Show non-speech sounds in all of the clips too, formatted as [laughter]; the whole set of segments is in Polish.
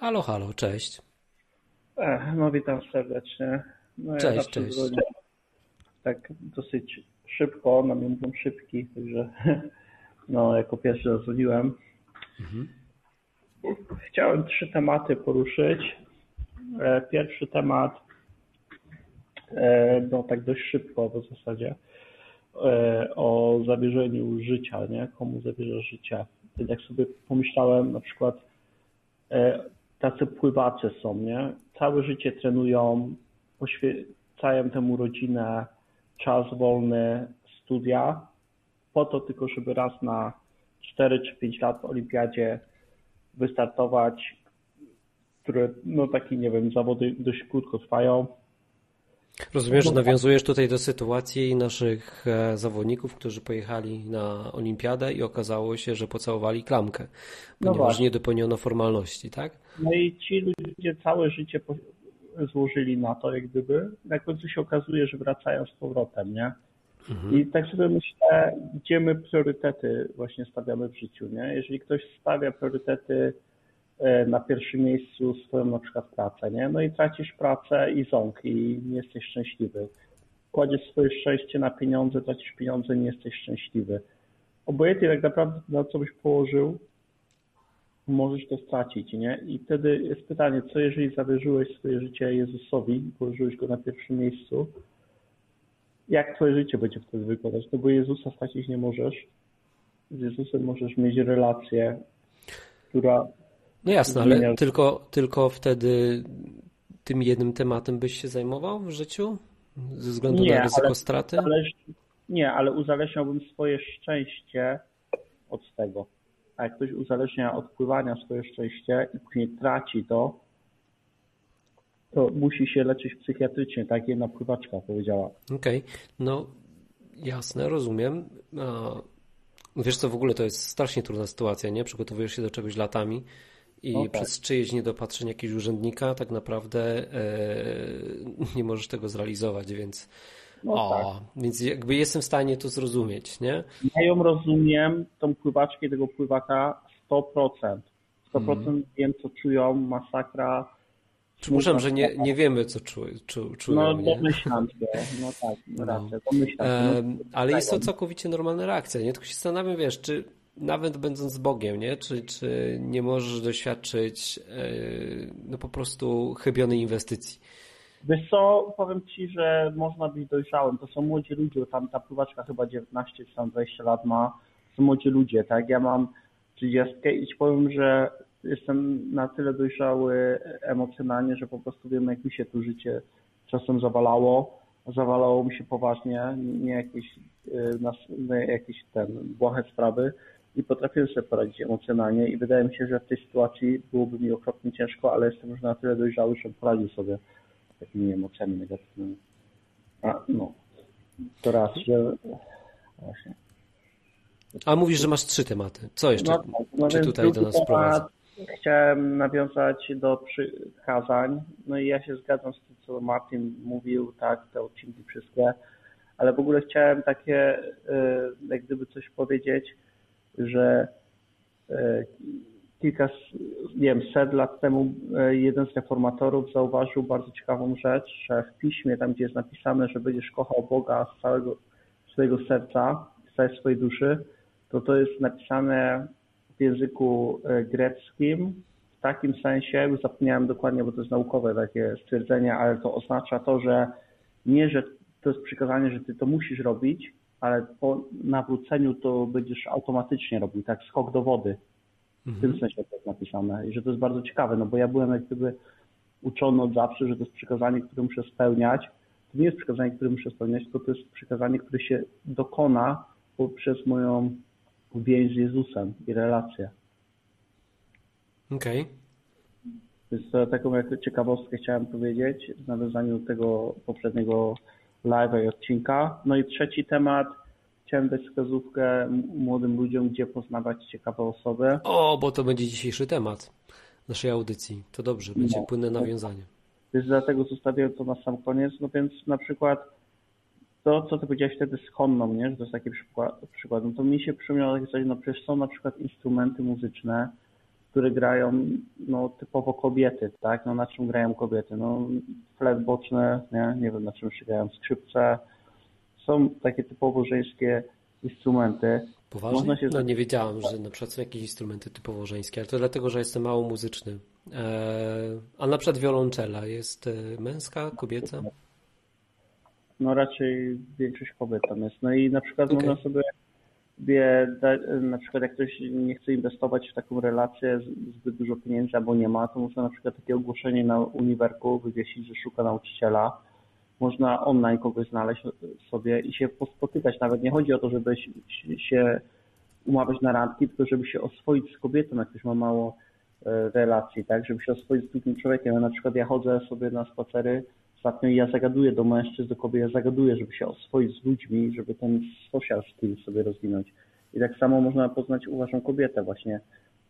Halo, halo, cześć. E, no witam serdecznie. No, ja cześć, cześć. Tak dosyć szybko, na mnie mówią szybki, także [laughs] no jako pierwszy zadzwoniłem. Mhm. Chciałem trzy tematy poruszyć. E, pierwszy temat, e, no tak dość szybko w zasadzie, o zawierzeniu życia, nie? Komu zawierza życie. Więc jak sobie pomyślałem na przykład tacy pływacze są, nie? Całe życie trenują, poświęcają temu rodzinę, czas wolny, studia, po to tylko, żeby raz na 4 czy 5 lat w olimpiadzie wystartować, które, no takie, nie wiem, zawody dość krótko trwają, Rozumiem, że nawiązujesz tutaj do sytuacji naszych e, zawodników, którzy pojechali na olimpiadę i okazało się, że pocałowali klamkę, no ponieważ no nie dopełniono formalności, tak? No i ci ludzie całe życie złożyli na to, jak gdyby. Na końcu się okazuje, że wracają z powrotem, nie? Mhm. I tak sobie myślę, gdzie my priorytety właśnie stawiamy w życiu, nie? Jeżeli ktoś stawia priorytety na pierwszym miejscu swoją na przykład pracę, nie? No i tracisz pracę i ząg i nie jesteś szczęśliwy. Kładziesz swoje szczęście na pieniądze, tracisz pieniądze, nie jesteś szczęśliwy. Obojętnie tak naprawdę na co byś położył, możesz to stracić, nie? I wtedy jest pytanie, co jeżeli zawierzyłeś swoje życie Jezusowi, położyłeś go na pierwszym miejscu, jak twoje życie będzie wtedy wyglądać? No bo Jezusa stracić nie możesz. Z Jezusem możesz mieć relację, która no jasne, ale tylko, tylko wtedy tym jednym tematem byś się zajmował w życiu? Ze względu nie, na ryzyko ale, straty? nie, ale uzależniałbym swoje szczęście od tego. A jak ktoś uzależnia od pływania swoje szczęście i później traci to, to musi się leczyć psychiatrycznie, tak jedna pływaczka powiedziała. Okej, okay. no jasne, rozumiem. Wiesz co, w ogóle to jest strasznie trudna sytuacja, nie? Przygotowujesz się do czegoś latami i tak. przez czyjeś niedopatrzenie jakiegoś urzędnika tak naprawdę e, nie możesz tego zrealizować, więc no o, tak. więc jakby jestem w stanie to zrozumieć, nie? Ja ją rozumiem, tą pływaczkę tego pływaka 100%. 100% hmm. wiem, co czują, masakra. Przypuszczam, że nie, nie wiemy, co czu, czu, czują. No, domyślam się. No tak, no. racja, domyślam się. No, ale jest to całkowicie normalna reakcja, nie? Tylko się zastanawiam, wiesz, czy nawet będąc Bogiem, nie? Czy, czy nie możesz doświadczyć e, no po prostu chybionej inwestycji? Wiesz co, powiem Ci, że można być dojrzałym. To są młodzi ludzie, tam ta pływaczka chyba 19 czy tam 20 lat ma. To są młodzi ludzie, tak? Ja mam 30 i powiem, że jestem na tyle dojrzały emocjonalnie, że po prostu wiem, jak mi się tu życie czasem zawalało. Zawalało mi się poważnie, nie jakieś, nie jakieś ten, błahe sprawy i potrafię sobie poradzić emocjonalnie i wydaje mi się, że w tej sytuacji byłoby mi okropnie ciężko, ale jestem już na tyle dojrzały, że poradził sobie z takimi emocjami negatywnymi. A, no. To raz, że właśnie. A mówisz, że masz trzy tematy. Co jeszcze? No, tak, no Czy tutaj do nas prowadzi? Chciałem nawiązać do przykazań. No i ja się zgadzam z tym, co Martin mówił, tak, te odcinki wszystkie, ale w ogóle chciałem takie, y, jak gdyby coś powiedzieć, że e, kilka, nie wiem, set lat temu e, jeden z reformatorów zauważył bardzo ciekawą rzecz, że w piśmie, tam gdzie jest napisane, że będziesz kochał Boga z całego swojego serca, z całej swojej duszy, to to jest napisane w języku e, greckim. W takim sensie, zapomniałem dokładnie, bo to jest naukowe takie stwierdzenie, ale to oznacza to, że nie, że to jest przykazanie, że ty to musisz robić, ale po nawróceniu to będziesz automatycznie robił, tak skok do wody. W mhm. tym sensie to jest napisane i że to jest bardzo ciekawe, no bo ja byłem jak gdyby uczony od zawsze, że to jest przykazanie, które muszę spełniać. To nie jest przykazanie, które muszę spełniać, tylko to jest przykazanie, które się dokona poprzez moją więź z Jezusem i relację. Okej. Okay. Więc taką jak ciekawostkę chciałem powiedzieć w nawiązaniu do tego poprzedniego live'a i odcinka. No i trzeci temat, chciałem dać wskazówkę młodym ludziom, gdzie poznawać ciekawe osoby. O, bo to będzie dzisiejszy temat naszej audycji. To dobrze, będzie no, płynne nawiązanie. Więc dlatego zostawiłem to na sam koniec. No więc na przykład to, co ty powiedziałeś wtedy z Honną, nie? że to jest taki przykład, przykład. no to mi się przypomniało takie coś, no przecież są na przykład instrumenty muzyczne, które grają no, typowo kobiety, tak? No na czym grają kobiety? No flet boczny, nie? nie wiem na czym się grają skrzypce. Są takie typowo żeńskie instrumenty. Poważnie? Się... No nie wiedziałam, że na przykład są jakieś instrumenty typowo żeńskie, ale to dlatego, że jestem mało muzyczny. Eee, a na przykład wiolonczela jest e, męska, kobieca? No raczej większość kobiet tam jest. No i na przykład okay. można sobie na przykład jak ktoś nie chce inwestować w taką relację zbyt dużo pieniędzy albo nie ma, to można na przykład takie ogłoszenie na uniwerku wywiesić, że szuka nauczyciela. Można online kogoś znaleźć sobie i się pospotykać. Nawet nie chodzi o to, żeby się umawiać na randki, tylko żeby się oswoić z kobietą, jak ktoś ma mało e, relacji, tak, żeby się oswoić z drugim człowiekiem. Ja na przykład ja chodzę sobie na spacery ostatnio ja zagaduję do mężczyzn, do kobiet, ja zagaduję, żeby się oswoić z ludźmi, żeby ten social skill sobie rozwinąć. I tak samo można poznać, uważam, kobietę właśnie,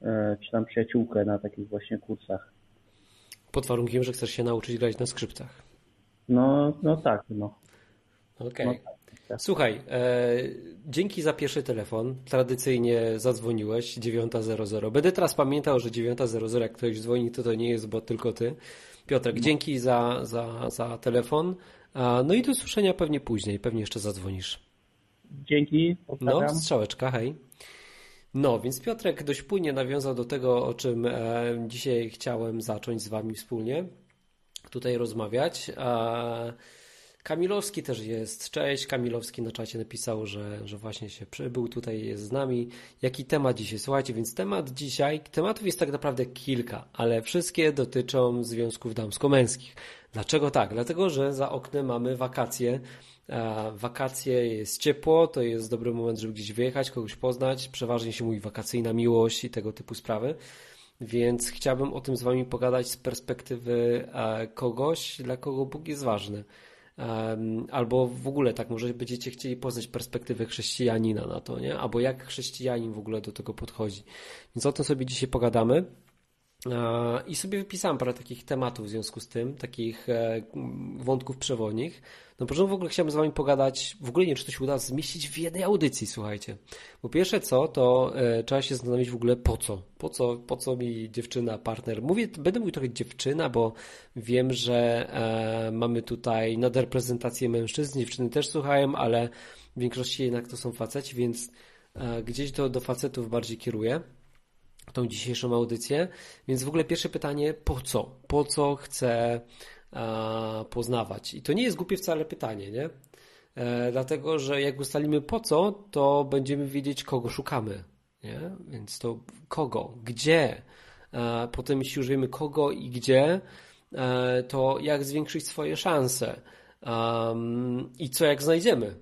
e, czy tam przyjaciółkę na takich właśnie kursach. Pod warunkiem, że chcesz się nauczyć grać na skrzypcach. No, no tak, no. Okej. Okay. No tak, tak. Słuchaj, e, dzięki za pierwszy telefon. Tradycyjnie zadzwoniłeś 9.00. Będę teraz pamiętał, że 9.00 jak ktoś dzwoni, to to nie jest, bo tylko ty. Piotrek, no. dzięki za, za, za telefon. No i do usłyszenia pewnie później, pewnie jeszcze zadzwonisz. Dzięki. Pozdrawiam. No, strzałeczka, hej. No, więc Piotrek dość płynnie nawiązał do tego, o czym e, dzisiaj chciałem zacząć z Wami wspólnie tutaj rozmawiać. E, Kamilowski też jest. Cześć. Kamilowski na czacie napisał, że, że właśnie się przybył, tutaj jest z nami. Jaki temat dzisiaj? Słuchajcie, więc temat dzisiaj, tematów jest tak naprawdę kilka, ale wszystkie dotyczą związków damsko-męskich. Dlaczego tak? Dlatego, że za oknem mamy wakacje. Wakacje jest ciepło, to jest dobry moment, żeby gdzieś wyjechać, kogoś poznać. Przeważnie się mówi wakacyjna miłość i tego typu sprawy. Więc chciałbym o tym z Wami pogadać z perspektywy e, kogoś, dla kogo Bóg jest ważny albo w ogóle tak może będziecie chcieli poznać perspektywę chrześcijanina na to, nie? Albo jak chrześcijanin w ogóle do tego podchodzi. Więc o tym sobie dzisiaj pogadamy. I sobie wypisałem parę takich tematów w związku z tym, takich e, wątków przewodnich. No początku w ogóle chciałbym z Wami pogadać, w ogóle nie czy to się uda zmieścić w jednej audycji, słuchajcie. Bo pierwsze co, to e, trzeba się zastanowić w ogóle po co. Po co, po co mi dziewczyna, partner. Mówię, będę mówił trochę dziewczyna, bo wiem, że e, mamy tutaj nadreprezentację mężczyzn, dziewczyny też słuchają, ale w większości jednak to są faceci, więc e, gdzieś do, do facetów bardziej kieruję tą dzisiejszą audycję. Więc w ogóle pierwsze pytanie, po co? Po co chcę poznawać? I to nie jest głupie wcale pytanie, nie? E, dlatego, że jak ustalimy po co, to będziemy wiedzieć, kogo szukamy. Nie? Więc to kogo, gdzie. Potem, jeśli już wiemy kogo i gdzie, e, to jak zwiększyć swoje szanse. I co jak znajdziemy?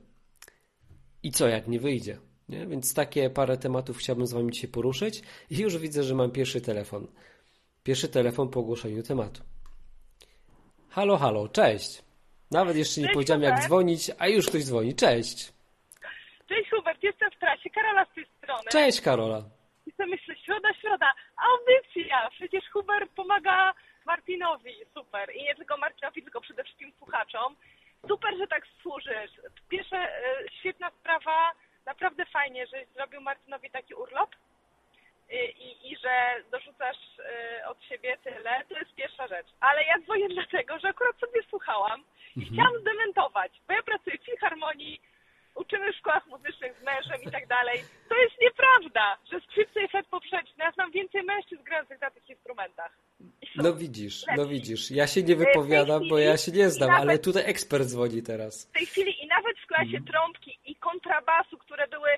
I co jak nie wyjdzie? Nie? Więc takie parę tematów chciałbym z Wami dzisiaj poruszyć i już widzę, że mam pierwszy telefon. Pierwszy telefon po ogłoszeniu tematu. Halo, halo, cześć. Nawet jeszcze nie cześć, powiedziałem Hubert. jak dzwonić, a już ktoś dzwoni. Cześć. Cześć Hubert, jestem w trasie. Karola z tej strony. Cześć Karola. I sobie myślę, środa, środa, audycja. Przecież Hubert pomaga Martinowi. Super. I nie tylko Martinowi, tylko przede wszystkim słuchaczom. Super, że tak służysz. Pierwsza e, świetna sprawa naprawdę fajnie, że zrobił Martynowi taki urlop i, i, i że dorzucasz y, od siebie tyle, to jest pierwsza rzecz. Ale ja dzwonię dlatego, że akurat sobie słuchałam i mhm. chciałam zdementować, bo ja pracuję w Filharmonii, uczymy w szkołach muzycznych z mężem i tak dalej. To jest nieprawda, że skrzypce i flet poprzeczny. Ja znam więcej mężczyzn grających na tych instrumentach. No widzisz, no widzisz. Ja się nie wypowiadam, chwili, bo ja się nie znam, nawet, ale tutaj ekspert dzwoni teraz. W tej chwili i nawet w klasie mhm. trąbki i kontrabasu, które były,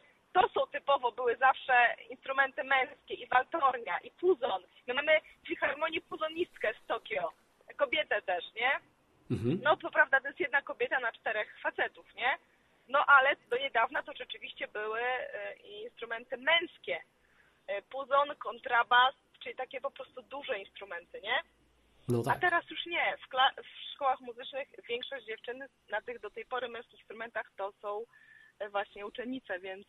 to są typowo, były zawsze instrumenty męskie i waltornia i puzon. My mamy w filharmonii puzonistkę z Tokio, kobietę też, nie? Mhm. No to prawda, to jest jedna kobieta na czterech facetów, nie? No ale do niedawna to rzeczywiście były e, instrumenty męskie. E, puzon, kontrabas, czyli takie po prostu duże instrumenty, nie? No tak. A teraz już nie. W, w, szkołach muzycznych większość dziewczyn na tych do tej pory męskich instrumentach to są właśnie uczennice, więc,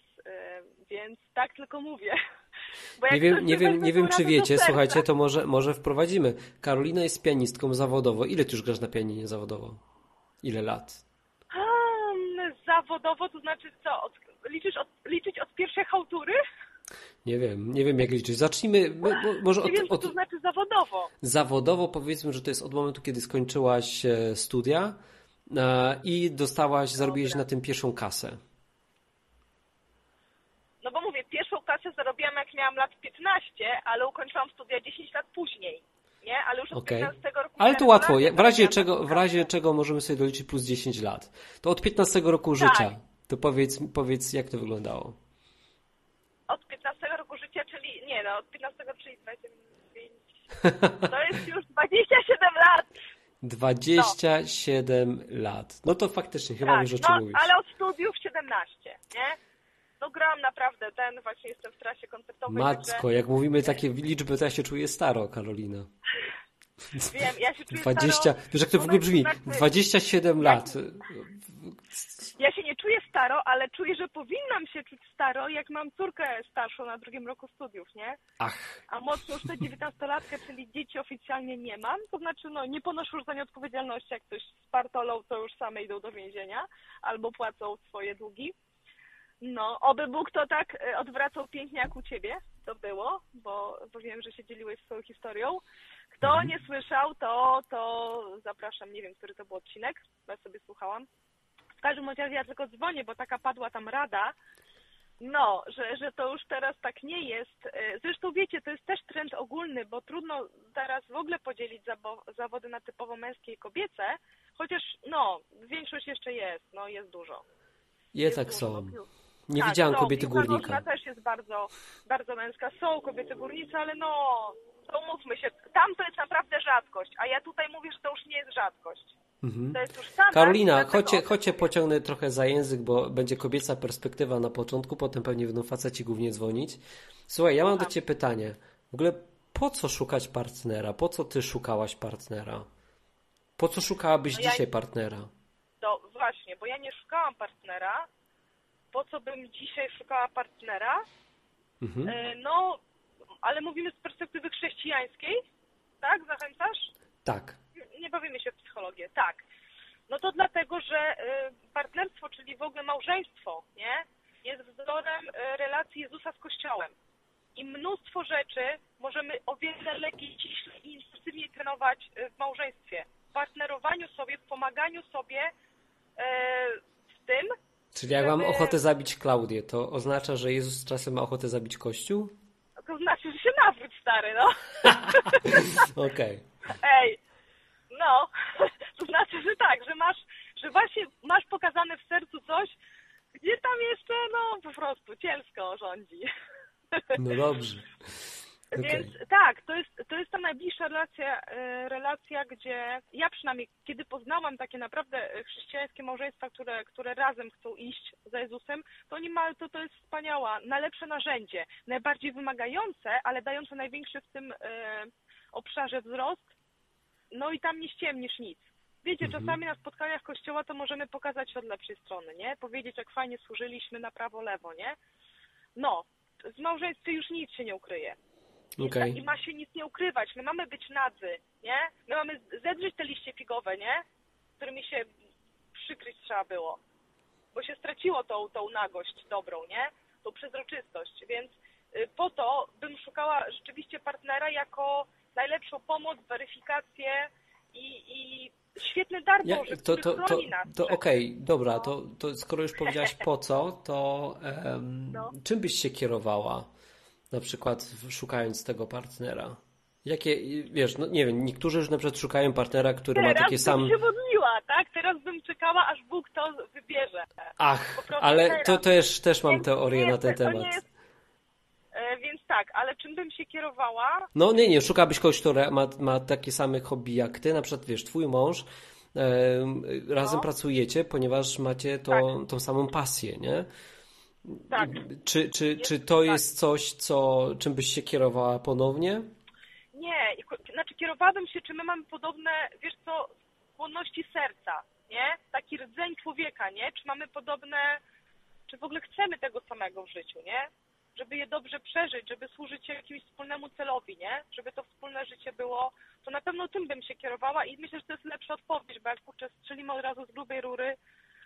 więc tak tylko mówię. [laughs] nie wiem, nie wiem, nie wiem czy wiecie, słuchajcie, to może, może wprowadzimy. Karolina jest pianistką zawodowo. Ile ty już grasz na pianinie zawodowo? Ile lat? zawodowo, to znaczy co? Od, liczysz od, liczyć od pierwszej hałtury? Nie wiem, nie wiem jak liczyć. Zacznijmy może od, wiem, od... to znaczy zawodowo. Zawodowo powiedzmy, że to jest od momentu, kiedy skończyłaś e, studia e, i dostałaś, zarobiłeś na tym pierwszą kasę. No bo mówię, pierwszą kasę zarobiłam jak miałam lat 15, ale ukończyłam studia 10 lat później. Nie? Ale już od okay. 15 roku. Ale to łatwo. W razie, czego, w razie czego możemy sobie doliczyć plus 10 lat. To od 15 roku tak. życia. To powiedz, powiedz, jak to wyglądało. Od 15 roku życia, czyli nie no, od 15, czyli 25. [laughs] To jest już 27 lat. 27 no. lat. No to faktycznie chyba tak, wiesz o czym no, mówisz. Ale od studiów 17, nie? No gram naprawdę, ten właśnie jestem w trasie koncertowej. Matko, także... jak mówimy takie liczby, to ja się czuję staro, Karolina. [laughs] Wiem, ja się czuję 20, staro. Wiesz jak to w ogóle brzmi? 27 lat. Ja się nie czuję staro, ale czuję, że powinnam się czuć staro, jak mam córkę starszą na drugim roku studiów, nie? Ach. A mocno już tę 19-latkę, czyli dzieci oficjalnie nie mam. To znaczy, no, nie ponoszę już za nie odpowiedzialności, jak ktoś spartolą, to już same idą do więzienia albo płacą swoje długi. No, oby Bóg to tak e, odwracał pięknie jak u ciebie. To było, bo, bo wiem, że się dzieliłeś swoją historią. Kto mhm. nie słyszał, to, to zapraszam, nie wiem, który to był odcinek, bo ja sobie słuchałam. W każdym razie ja tylko dzwonię, bo taka padła tam rada, no, że, że to już teraz tak nie jest. E, zresztą wiecie, to jest też trend ogólny, bo trudno teraz w ogóle podzielić zawody na typowo męskie i kobiece, chociaż no, większość jeszcze jest, no jest dużo. Je jest tak dużo, są. No, nie tak, widziałam kobiety górnika. też jest bardzo, bardzo męska. Są kobiety górnice, ale no, to umówmy się, tam to jest naprawdę rzadkość, a ja tutaj mówię, że to już nie jest rzadkość. Mhm. To jest już standard, Karolina, chodźcie, chodźcie pociągnę trochę za język, bo będzie kobieca perspektywa na początku, potem pewnie będą faceci głównie dzwonić. Słuchaj, ja mam do Ciebie pytanie. W ogóle po co szukać partnera? Po co Ty szukałaś partnera? Po co szukałabyś no ja... dzisiaj partnera? To właśnie, bo ja nie szukałam partnera, po co bym dzisiaj szukała partnera? Mhm. E, no, ale mówimy z perspektywy chrześcijańskiej, tak? Zachęcasz? Tak. Nie bawimy się w psychologię, tak. No to dlatego, że e, partnerstwo, czyli w ogóle małżeństwo, nie? Jest wzorem e, relacji Jezusa z Kościołem. I mnóstwo rzeczy możemy o wiele lepiej i intensywniej trenować w małżeństwie. W partnerowaniu sobie, w pomaganiu sobie w tym, Czyli jak mam ochotę zabić Klaudię, to oznacza, że Jezus czasem ma ochotę zabić Kościół? To znaczy, że się nawróć, stary, no. [laughs] Okej. Okay. Ej, no, [laughs] to znaczy, że tak, że masz, że właśnie masz pokazane w sercu coś, gdzie tam jeszcze, no, po prostu cielsko rządzi. No dobrze. [laughs] Więc tak, to jest, to jest ta najbliższa relacja, e, relacja, gdzie ja przynajmniej, kiedy poznałam takie naprawdę chrześcijańskie małżeństwa, które, które razem chcą iść za Jezusem, to niemal to, to jest wspaniała, najlepsze narzędzie, najbardziej wymagające, ale dające największy w tym e, obszarze wzrost, no i tam nie ściemnisz nic. Wiecie, mhm. czasami na spotkaniach kościoła to możemy pokazać od lepszej strony, nie? Powiedzieć, jak fajnie służyliśmy na prawo, lewo, nie? No, w małżeństwie już nic się nie ukryje. Okay. I ma się nic nie ukrywać. My mamy być nadzy, nie? My mamy zedrzeć te liście figowe, nie? Którymi się przykryć trzeba było. Bo się straciło tą, tą nagość dobrą, nie? Tą przezroczystość. Więc y, po to bym szukała rzeczywiście partnera jako najlepszą pomoc, weryfikację i, i świetny dar ja, Boży, to, to, to, to okej, okay, dobra, no. to, to skoro już powiedziałaś po co, to um, no. czym byś się kierowała? Na przykład szukając tego partnera? Jakie, wiesz, no nie wiem, niektórzy już na przykład szukają partnera, który Teraz ma takie sam... Teraz bym się modliła, tak? Teraz bym czekała, aż Bóg to wybierze. Ach, ale to też, też mam teorię na ten temat. Jest... E, więc tak, ale czym bym się kierowała? No nie, nie, szukałabyś kogoś, który ma, ma takie same hobby jak ty, na przykład, wiesz, twój mąż, e, razem no. pracujecie, ponieważ macie to, tak. tą samą pasję, nie? Tak. Czy, czy, czy to tak. jest coś, co, czym byś się kierowała ponownie? Nie, znaczy kierowałabym się, czy my mamy podobne, wiesz co, skłonności serca, nie? Taki rdzeń człowieka, nie? Czy mamy podobne, czy w ogóle chcemy tego samego w życiu, nie? Żeby je dobrze przeżyć, żeby służyć jakiemuś wspólnemu celowi, nie? Żeby to wspólne życie było, to na pewno tym bym się kierowała i myślę, że to jest lepsza odpowiedź, bo jak kurczę strzelimy od razu z grubej rury,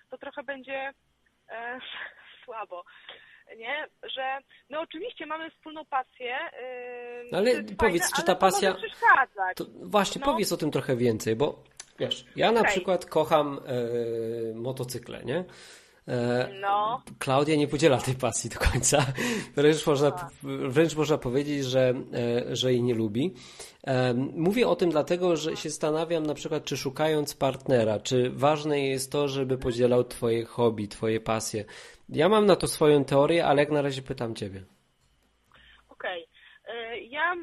to trochę będzie e, słabo. nie? Że my oczywiście mamy wspólną pasję. Yy, ale powiedz, fajne, czy ta pasja. To, właśnie, no. powiedz o tym trochę więcej, bo wiesz, ja na okay. przykład kocham yy, motocykle, nie? E, no. Klaudia nie podziela tej pasji do końca. Wręcz można, wręcz można powiedzieć, że, e, że jej nie lubi. Mówię o tym dlatego, że się zastanawiam na przykład, czy szukając partnera, czy ważne jest to, żeby podzielał twoje hobby, twoje pasje. Ja mam na to swoją teorię, ale jak na razie pytam ciebie. Okej. Okay. Ja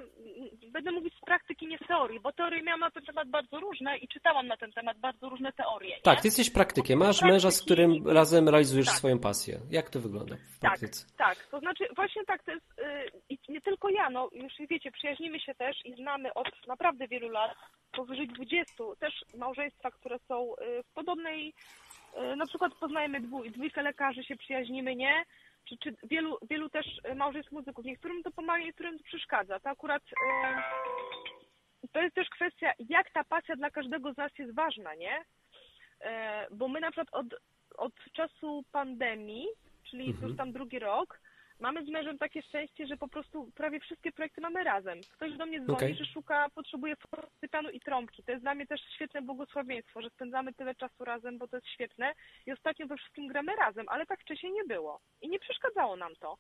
będę mówić z praktyki, nie z teorii, bo teorie miałam na ten temat bardzo różne i czytałam na ten temat bardzo różne teorie. Nie? Tak, ty jesteś praktykiem, masz praktyki... męża, z którym razem realizujesz tak. swoją pasję. Jak to wygląda w tak, praktyce? Tak, tak, to znaczy właśnie tak, to jest yy, nie tylko ja, no już wiecie, przyjaźnimy się też i znamy od naprawdę wielu lat, powyżej 20, też małżeństwa, które są yy, w podobnej, na przykład poznajemy dwój, dwójkę lekarzy, się przyjaźnimy, nie? czy, czy wielu, wielu też e, małżeństw muzyków, niektórym to pomaga, niektórym to przeszkadza. To akurat e, to jest też kwestia, jak ta pasja dla każdego z nas jest ważna, nie? E, bo my na przykład od, od czasu pandemii, czyli mhm. już tam drugi rok, mamy z mężem takie szczęście, że po prostu prawie wszystkie projekty mamy razem. Ktoś do mnie dzwoni, okay. że szuka, potrzebuje fortepianu i trąbki. To jest dla mnie też świetne błogosławieństwo, że spędzamy tyle czasu razem, bo to jest świetne. I ostatnio we wszystkim gramy razem, ale tak wcześniej nie było. I nie przeszkadzało nam to.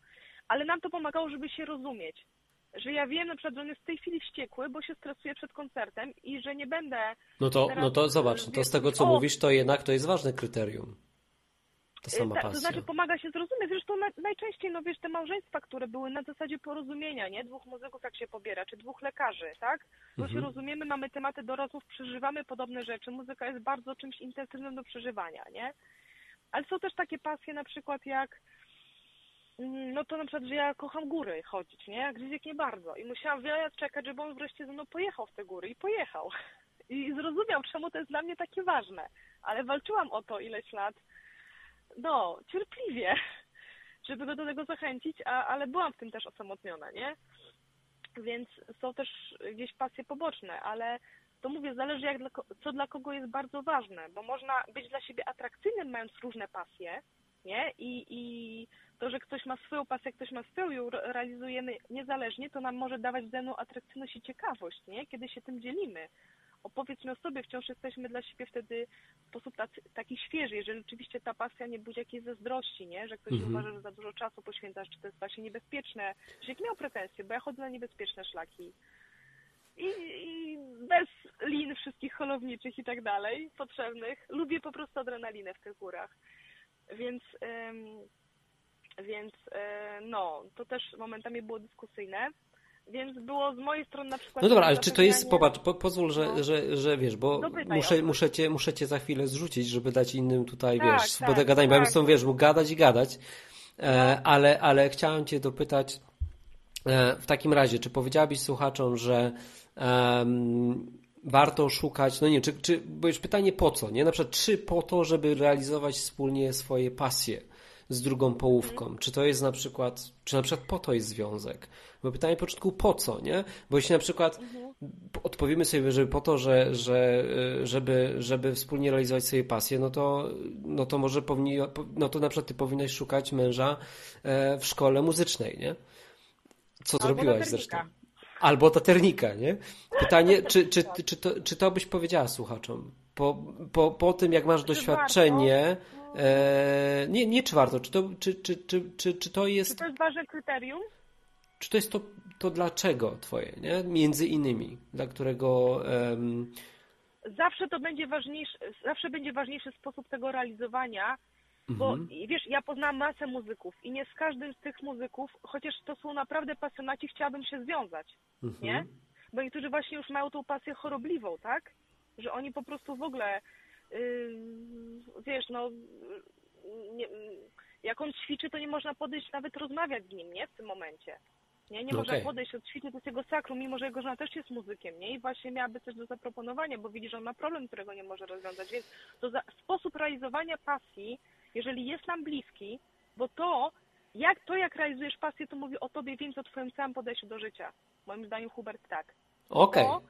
Ale nam to pomagało, żeby się rozumieć. Że ja wiem na przykład, że on jest w tej chwili wściekły, bo się stresuje przed koncertem i że nie będę... No to, no to zobacz, to z tego co o, mówisz, to jednak to jest ważne kryterium. To sama pasja. To znaczy pomaga się zrozumieć. Zresztą najczęściej, no wiesz, te małżeństwa, które były na zasadzie porozumienia, nie? Dwóch muzyków jak się pobiera, czy dwóch lekarzy, tak? Bo mhm. się rozumiemy, mamy tematy dorosłów, przeżywamy podobne rzeczy. Muzyka jest bardzo czymś intensywnym do przeżywania, nie? Ale są też takie pasje na przykład jak mm, no to na przykład, że ja kocham góry chodzić, nie? Gdzieś nie bardzo. I musiałam wiele lat czekać, żeby on wreszcie ze mną pojechał w te góry. I pojechał. [laughs] I zrozumiał, czemu to jest dla mnie takie ważne. Ale walczyłam o to ileś lat no, cierpliwie, [laughs] żeby go do tego zachęcić, a, ale byłam w tym też osamotniona, nie? Więc są też gdzieś pasje poboczne, ale to mówię, zależy jak dla, co dla kogo jest bardzo ważne, bo można być dla siebie atrakcyjnym mając różne pasje, nie? I, i to, że ktoś ma swoją pasję, ktoś ma swoją ją realizujemy niezależnie, to nam może dawać wzajemną atrakcyjność i ciekawość, nie? Kiedy się tym dzielimy opowiedzmy o sobie, wciąż jesteśmy dla siebie wtedy w sposób tacy, taki świeży, jeżeli rzeczywiście ta pasja nie budzi jakiejś zazdrości, nie? że ktoś mhm. uważa, że za dużo czasu poświęcasz, czy to jest właśnie niebezpieczne. Że miał pretensje, bo ja chodzę na niebezpieczne szlaki. I, i, bez lin wszystkich holowniczych i tak dalej, potrzebnych. Lubię po prostu adrenalinę w tych górach. Więc, ym, więc ym, no, to też momentami było dyskusyjne. Więc było z mojej strony na przykład... No dobra, ale czy to jest, popatrz, po, pozwól, że, no. że, że wiesz, bo muszę, muszę, cię, muszę cię za chwilę zrzucić, żeby dać innym tutaj, tak, wiesz, swobodę tak, gadania, tak. bo ja bym z tą, wiesz, mógł gadać i gadać, e, no. ale, ale chciałem cię dopytać e, w takim razie, czy powiedziałabyś słuchaczom, że um, warto szukać, no nie, czy, czy, bo już pytanie po co, nie? Na przykład, czy po to, żeby realizować wspólnie swoje pasje z drugą połówką? Mhm. Czy to jest na przykład, czy na przykład po to jest związek? Bo pytanie po początku po co, nie? Bo jeśli na przykład mhm. odpowiemy sobie, że po to, że, że, żeby, żeby wspólnie realizować swoje pasje, no to, no to może powinni, no to na przykład ty powinnaś szukać męża e, w szkole muzycznej, nie? Co Albo zrobiłaś zresztą. Albo taternika, nie? Pytanie, czy, czy, czy, to, czy to byś powiedziała słuchaczom? Po, po, po tym, jak masz doświadczenie, e, nie, nie czy warto, czy to, czy, czy, czy, czy, czy to jest... Czy to jest ważne kryterium? Czy to jest to, to dlaczego twoje, nie? Między innymi, dla którego... Um... Zawsze to będzie ważniejszy, zawsze będzie ważniejszy sposób tego realizowania, bo mhm. wiesz, ja poznałam masę muzyków i nie z każdym z tych muzyków, chociaż to są naprawdę pasjonaci, chciałabym się związać, mhm. nie? Bo niektórzy właśnie już mają tą pasję chorobliwą, tak? Że oni po prostu w ogóle, yy, wiesz, no, nie, jak on ćwiczy, to nie można podejść nawet rozmawiać z nim, nie? W tym momencie. Nie, nie może okay. podejść od świtu do tego sakrum, mimo że jego żona też jest muzykiem, nie? I właśnie miałaby coś do zaproponowania, bo widzi, że on ma problem, którego nie może rozwiązać. Więc to za, sposób realizowania pasji, jeżeli jest nam bliski, bo to, jak to, jak realizujesz pasję, to mówi o tobie więcej, o twoim całym podejściu do życia. Moim zdaniem Hubert tak. Okej. Okay.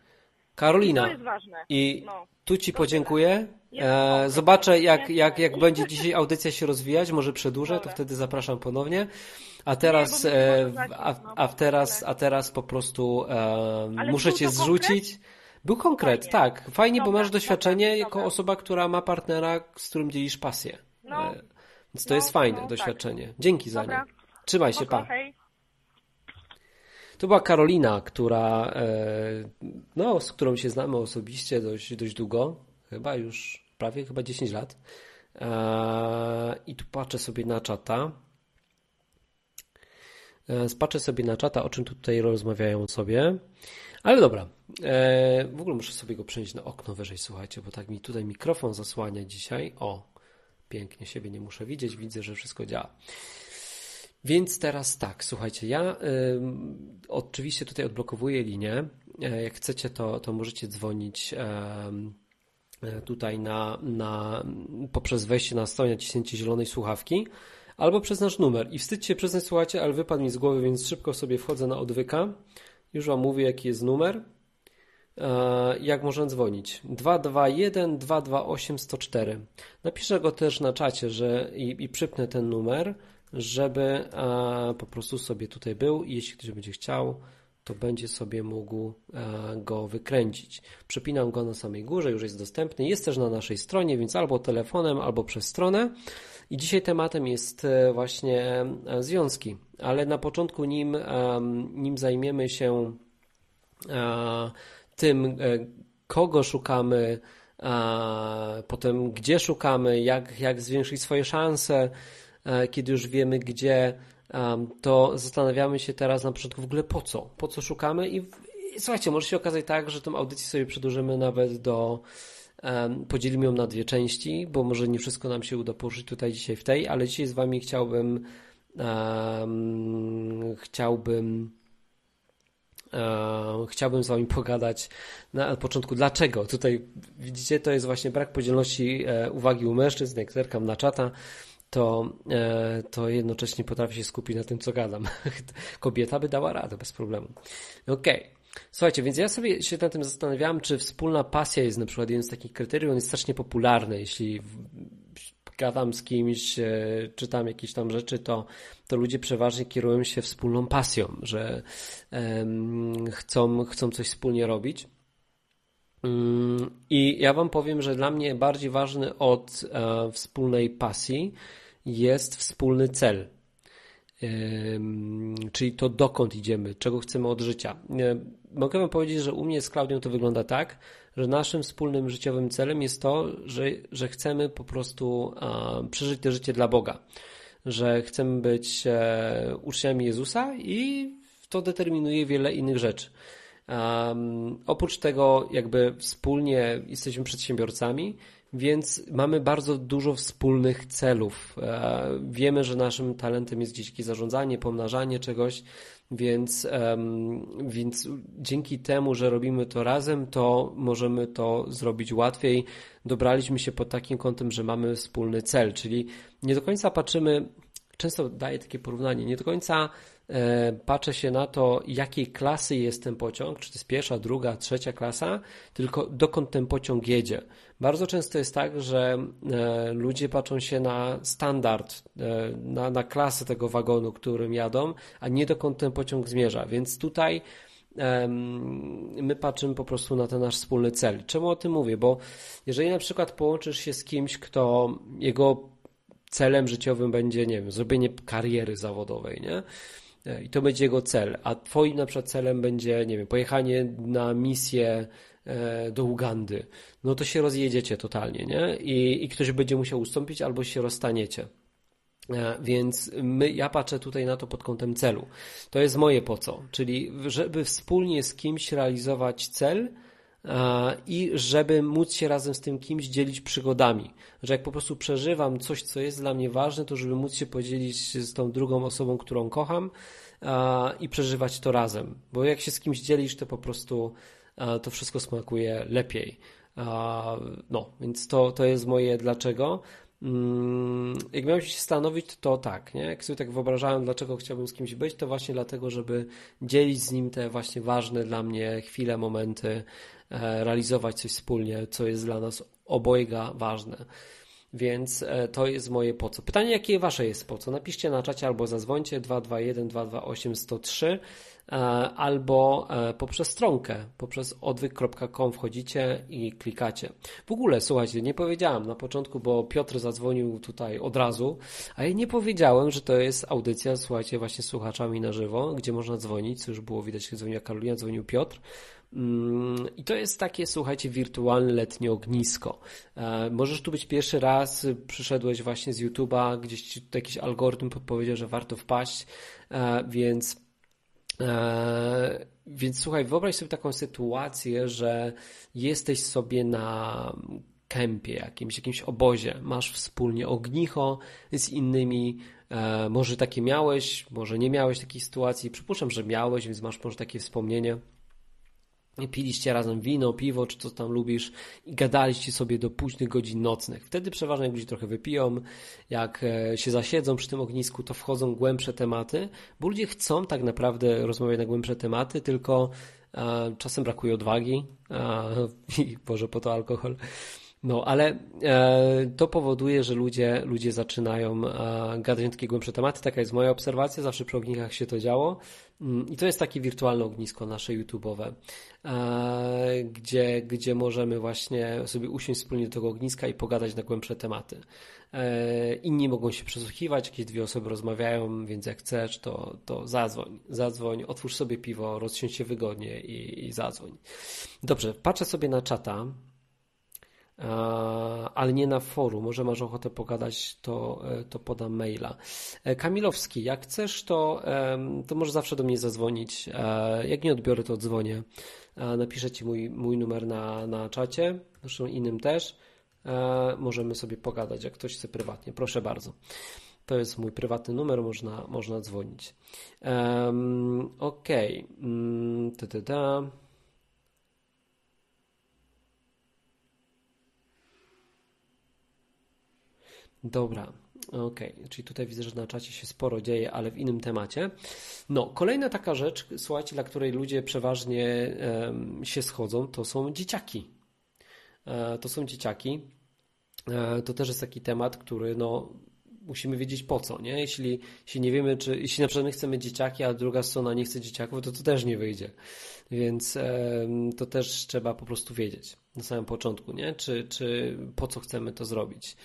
Karolina. I to jest ważne. I no. tu Ci podziękuję. E, zobaczę, jak, jak, jak będzie dzisiaj audycja się rozwijać. Może przedłużę, to wtedy zapraszam ponownie. A teraz, nie, e, a, no, a, teraz, a teraz po prostu e, muszę cię zrzucić. Konkret? Był konkret, Fajnie. tak. Fajnie, dobra, bo masz doświadczenie dobra, jako dobra. osoba, która ma partnera, z którym dzielisz pasję. No, e, Więc to no, jest fajne no, tak. doświadczenie. Tak. Dzięki za nie. Trzymaj się, pa. Hej. To była Karolina, która, e, no, z którą się znamy osobiście dość, dość długo, chyba już prawie chyba 10 lat. E, I tu patrzę sobie na czata. Spatrzę sobie na czata, o czym tutaj rozmawiają sobie. Ale dobra, e, w ogóle muszę sobie go przenieść na okno wyżej, słuchajcie, bo tak mi tutaj mikrofon zasłania dzisiaj. O, pięknie, siebie nie muszę widzieć, widzę, że wszystko działa. Więc teraz tak, słuchajcie, ja oczywiście tutaj odblokowuję linię. E, jak chcecie, to, to możecie dzwonić tutaj na, na, poprzez wejście na stronę naciśnięcie zielonej słuchawki albo przez nasz numer. I wstydźcie się przyznać, słuchajcie, ale wypadł mi z głowy, więc szybko sobie wchodzę na odwyka już Wam mówię, jaki jest numer. E, jak można dzwonić? 221 228 104. Napiszę go też na czacie że, i, i przypnę ten numer, żeby e, po prostu sobie tutaj był i jeśli ktoś będzie chciał, to będzie sobie mógł e, go wykręcić. Przypinam go na samej górze, już jest dostępny. Jest też na naszej stronie, więc albo telefonem, albo przez stronę. I dzisiaj tematem jest właśnie związki. Ale na początku nim, nim zajmiemy się e, tym, e, kogo szukamy, potem gdzie szukamy, jak, jak zwiększyć swoje szanse, e, kiedy już wiemy gdzie, to zastanawiamy się teraz na początku w ogóle po co, po co szukamy? I, i słuchajcie, może się okazać tak, że tę audycję sobie przedłużymy nawet do podzielimy ją na dwie części, bo może nie wszystko nam się uda poruszyć tutaj dzisiaj w tej, ale dzisiaj z Wami chciałbym um, chciałbym um, chciałbym z wami pogadać na początku dlaczego. Tutaj widzicie, to jest właśnie brak podzielności e, uwagi u mężczyzn, jak zerkam na czata, to, e, to jednocześnie potrafię się skupić na tym, co gadam. [laughs] Kobieta by dała radę bez problemu. Okej. Okay. Słuchajcie, więc ja sobie się nad tym zastanawiałem, czy wspólna pasja jest na przykład jednym z takich kryteriów, on jest strasznie popularny, jeśli gadam z kimś, e, czytam jakieś tam rzeczy, to, to ludzie przeważnie kierują się wspólną pasją, że um, chcą, chcą coś wspólnie robić. Um, I ja Wam powiem, że dla mnie bardziej ważny od e, wspólnej pasji jest wspólny cel. czyli to dokąd idziemy, czego chcemy od życia. E, mogę Wam powiedzieć, że u mnie z Klaudią to wygląda tak, że naszym wspólnym życiowym celem jest to, że, że chcemy po prostu przeżyć to życie dla Boga. Że chcemy być e, uczniami Jezusa i to determinuje wiele innych rzeczy. Um, oprócz tego, jakby wspólnie jesteśmy przedsiębiorcami, więc mamy bardzo dużo wspólnych celów. E, wiemy, że naszym talentem jest gdzieś zarządzanie, pomnażanie czegoś, więc, więc dzięki temu, że robimy to razem, to możemy to zrobić łatwiej. Dobraliśmy się pod takim kątem, że mamy wspólny cel, czyli nie do końca patrzymy, często daję takie porównanie, nie do końca patrzę się na to, jakiej klasy jest ten pociąg, czy to jest pierwsza, druga, trzecia klasa, tylko dokąd ten pociąg jedzie. Bardzo często jest tak, że e, ludzie patrzą się na standard, e, na, na klasę tego wagonu, którym jadą, a nie dokąd ten pociąg zmierza. Więc tutaj my patrzymy po prostu na ten nasz wspólny cel. Czemu o tym mówię? Bo jeżeli na przykład połączysz się z kimś, kto jego celem życiowym będzie, nie wiem, zrobienie kariery zawodowej, nie? I to będzie jego cel, a twoim na przykład celem będzie, nie wiem, pojechanie na misję e, do Ugandy, no to się rozjedziecie totalnie, nie? I, i ktoś będzie musiał ustąpić albo się rozstaniecie. E, więc my, ja patrzę tutaj na to pod kątem celu. To jest moje po co, czyli żeby wspólnie z kimś realizować cel, i żeby móc się razem z tym kimś dzielić przygodami. Że jak po prostu przeżywam coś, co jest dla mnie ważne, to żeby móc się podzielić z tą drugą osobą, którą kocham i przeżywać to razem. Bo jak się z kimś dzielisz, to po prostu to wszystko smakuje lepiej. No, więc to, to jest moje dlaczego. Mm, jak miałem się stanowić, to tak, nie? Jak sobie tak wyobrażałem, dlaczego chciałbym z kimś być, to właśnie dlatego, żeby dzielić z nim te właśnie ważne dla mnie chwile, momenty, E, realizować coś wspólnie, co jest dla nas obojga ważne. Więc e, to jest moje po co. Pytanie, jakie wasze jest po co? Napiszcie na czacie albo zadzwońcie 221 228 103 albo e, poprzez stronkę, poprzez odwyk.com wchodzicie i klikacie. W ogóle, słuchajcie, nie powiedziałem na początku, bo Piotr zadzwonił tutaj od razu, a ja nie powiedziałem, że to jest audycja, słuchajcie, właśnie słuchaczami na żywo, gdzie można dzwonić, co już było widać, dzwoniła Karolina, dzwonił Piotr. Mm, I to jest takie, słuchajcie, wirtualne letnie ognisko. E, możesz tu być pierwszy raz, przyszedłeś właśnie z YouTube'a, gdzieś ci jakiś algorytm podpowiedział, że warto wpaść, e, więc e, więc słuchaj, wyobraź sobie taką sytuację, że jesteś sobie na kempie jakimś, jakimś obozie, masz wspólnie ognicho z innymi, może takie miałeś, może nie miałeś takiej sytuacji, przypuszczam, że miałeś, więc masz może takie wspomnienie piliście razem wino, piwo, czy co tam lubisz i gadaliście sobie do późnych godzin nocnych. Wtedy przeważnie jak ludzie trochę wypiją, jak e, się zasiedzą przy tym ognisku, to wchodzą głębsze tematy, bo ludzie chcą tak naprawdę rozmawiać na głębsze tematy, tylko e, czasem brakuje odwagi [laughs] i może po to alkohol. No, ale e, to powoduje, że ludzie, ludzie zaczynają e, gadać takie głębsze tematy. Taka jest moja obserwacja, zawsze przy ogniskach się to działo. Mm, I to jest takie wirtualne ognisko nasze YouTube'owe, e, gdzie, gdzie możemy właśnie sobie usiąść wspólnie do tego ogniska i pogadać na głębsze tematy. E, inni mogą się przesłuchiwać, jakieś dwie osoby rozmawiają, więc jak chcesz, to, to zadzwoń. Zadzwoń, otwórz sobie piwo, rozsiądź się wygodnie i, i zadzwoń. Dobrze, patrzę sobie na czata ale nie na forum. Może masz ochotę pogadać, to, e, to podam maila. E, Kamilowski, jak chcesz, to, to możesz zawsze do mnie zadzwonić. E, jak nie odbiorę, to dzwonię. Napiszę ci mój, mój numer na, na czacie, zresztą innym też. Możemy sobie pogadać, jak ktoś chce prywatnie. Proszę bardzo. To jest mój prywatny numer, można, można dzwonić. Um, Okej. Okay. Mm, Dobra, okej, okay. czyli tutaj widzę, że na czacie się sporo dzieje, ale w innym temacie. No, kolejna taka rzecz, słuchajcie, dla której ludzie przeważnie um, się schodzą, to są dzieciaki. E, to są dzieciaki. E, to też jest taki temat, który no, musimy wiedzieć po co, nie? Jeśli, jeśli nie wiemy, czy jeśli na przykład my chcemy dzieciaki, a druga strona nie chce dzieciaków, to to też nie wyjdzie. Więc e, to też trzeba po prostu wiedzieć na samym początku, nie? Czy, czy po co chcemy to zrobić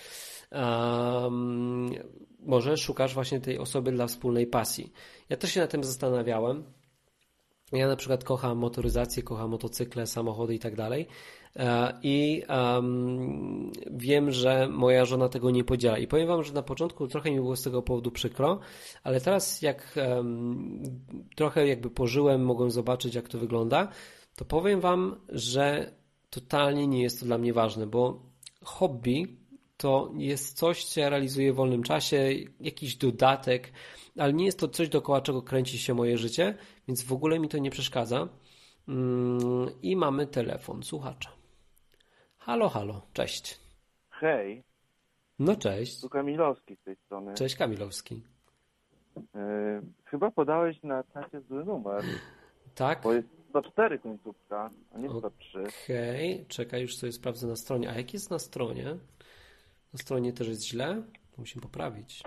może szukasz właśnie tej osoby dla wspólnej pasji. Ja też się na tym zastanawiałem. Ja na przykład kocham motoryzację, kocham motocykle, samochody i tak dalej. E, I um, wiem, że moja żona tego nie podziela. I powiem Wam, że na początku trochę mi było z tego powodu przykro, ale teraz jak um, trochę jakby pożyłem, mogłem zobaczyć, jak to wygląda, to powiem Wam, że totalnie nie jest to dla mnie ważne, bo hobby to jest coś, co ja realizuję w wolnym czasie, jakiś dodatek, ale nie jest to coś, dookoła czego kręci się moje życie, więc w ogóle mi to nie przeszkadza. Mm, I mamy telefon słuchacza. Halo, halo, cześć. Hej. No cześć. Tu Kamilowski z tej strony. Cześć Kamilowski. Yy, chyba podałeś na czacie zły numer. Tak? Bo jest 104 końcówka, a nie 103. Okej, okay. czekaj, już sobie sprawdzę na stronie. A jak jest na stronie? Na stronie też jest źle. Musimy poprawić.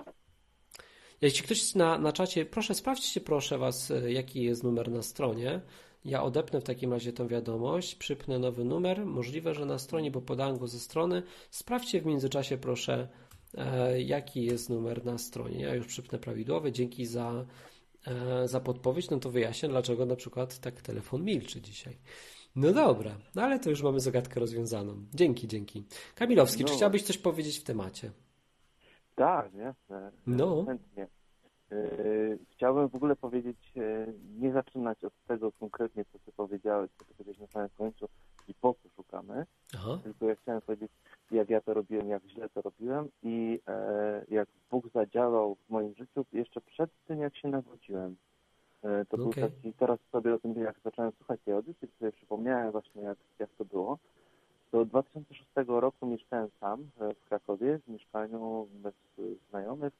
Jeśli ktoś na, na czacie, proszę sprawdźcie proszę Was, e, jaki jest numer na stronie. Ja odepnę w takim razie tą wiadomość, przypnę nowy numer. Możliwe, że na stronie, bo podałem go ze strony. Sprawdźcie w międzyczasie proszę, e, jaki jest numer na stronie. Ja już przypnę prawidłowy. Dzięki za, e, za podpowiedź. No to wyjaśnię, dlaczego na przykład tak telefon milczy dzisiaj. No dobra, no ale to już mamy zagadkę rozwiązaną. Dzięki, dzięki. Kamilowski, no. czy chciałbyś coś powiedzieć w temacie? Tak, jasne. No. Chętnie. Yy, chciałbym w ogóle powiedzieć, yy, nie zaczynać od tego konkretnie, co ty powiedziałeś, co ty powiedziałeś na samym końcu i po co szukamy, Aha. tylko ja chciałem powiedzieć, jak ja to robiłem, jak źle to robiłem i e, jak Bóg zadziałał w moim życiu jeszcze przed tym, jak się nawróciłem. E, to okay. był taki, teraz sobie o tym, jak zacząłem słuchać tej audycji, sobie przypomniałem właśnie, jak, jak to było. Do 2006 roku mieszkałem sam e, w Krakowie, w mieszkaniu bez znajomych.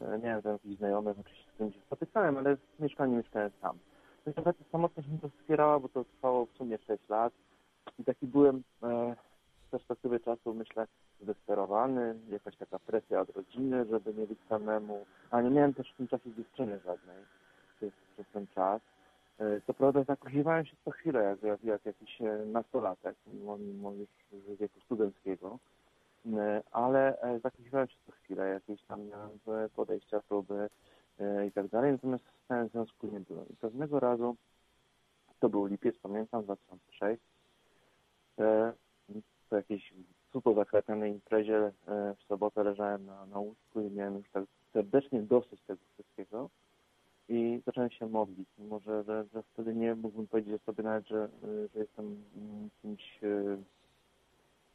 E, nie wiem, tam jakichś znajomych, oczywiście z którymi się spotykałem, ale w mieszkaniu mieszkałem sam. No i ta samotność mi to wspierała, bo to trwało w sumie 6 lat. I taki byłem, e, z perspektywy czasu myślę zdesperowany, jakaś taka presja od rodziny, żeby nie być samemu, a nie miałem też w tym czasie dziewczyny żadnej przez, przez ten czas. E, co prawda zakochiwałem się co chwilę, jak, jak, jak jakiś e, nastolatek, mimo już wieku studenckiego, e, ale zakochiwałem się co chwilę, jakieś tam miałem podejścia, próby i tak dalej, natomiast w stałym związku nie byłem. I pewnego razu, to był lipiec, pamiętam, 2006, po jakiejś super zaklepanej imprezie w sobotę leżałem na, na łóżku i miałem już tak serdecznie dosyć tego wszystkiego, i zacząłem się modlić. Może, że, że wtedy nie mógłbym powiedzieć sobie nawet, że, że jestem kimś... E,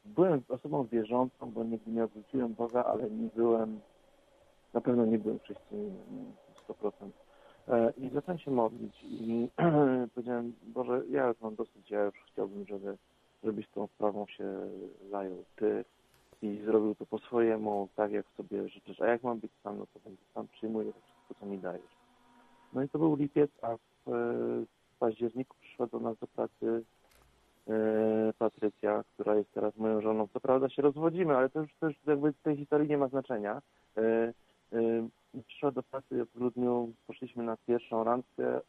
byłem osobą wierzącą, bo nigdy nie odwróciłem Boga, ale nie byłem, na pewno nie byłem chrześcijaninem 100%. E, I zacząłem się modlić i [clears throat] powiedziałem, Boże, ja już mam dosyć, ja już chciałbym, żeby, żebyś tą sprawą się zajął Ty i zrobił to po swojemu, tak jak sobie życzysz. A jak mam być sam, no to będę sam przyjmuję to wszystko, co mi dajesz. No i to był lipiec, a w, w październiku przyszła do nas do pracy e, Patrycja, która jest teraz moją żoną. Co prawda się rozwodzimy, ale to już, to już jakby w tej historii nie ma znaczenia. E, e, przyszła do pracy w grudniu, poszliśmy na pierwszą randkę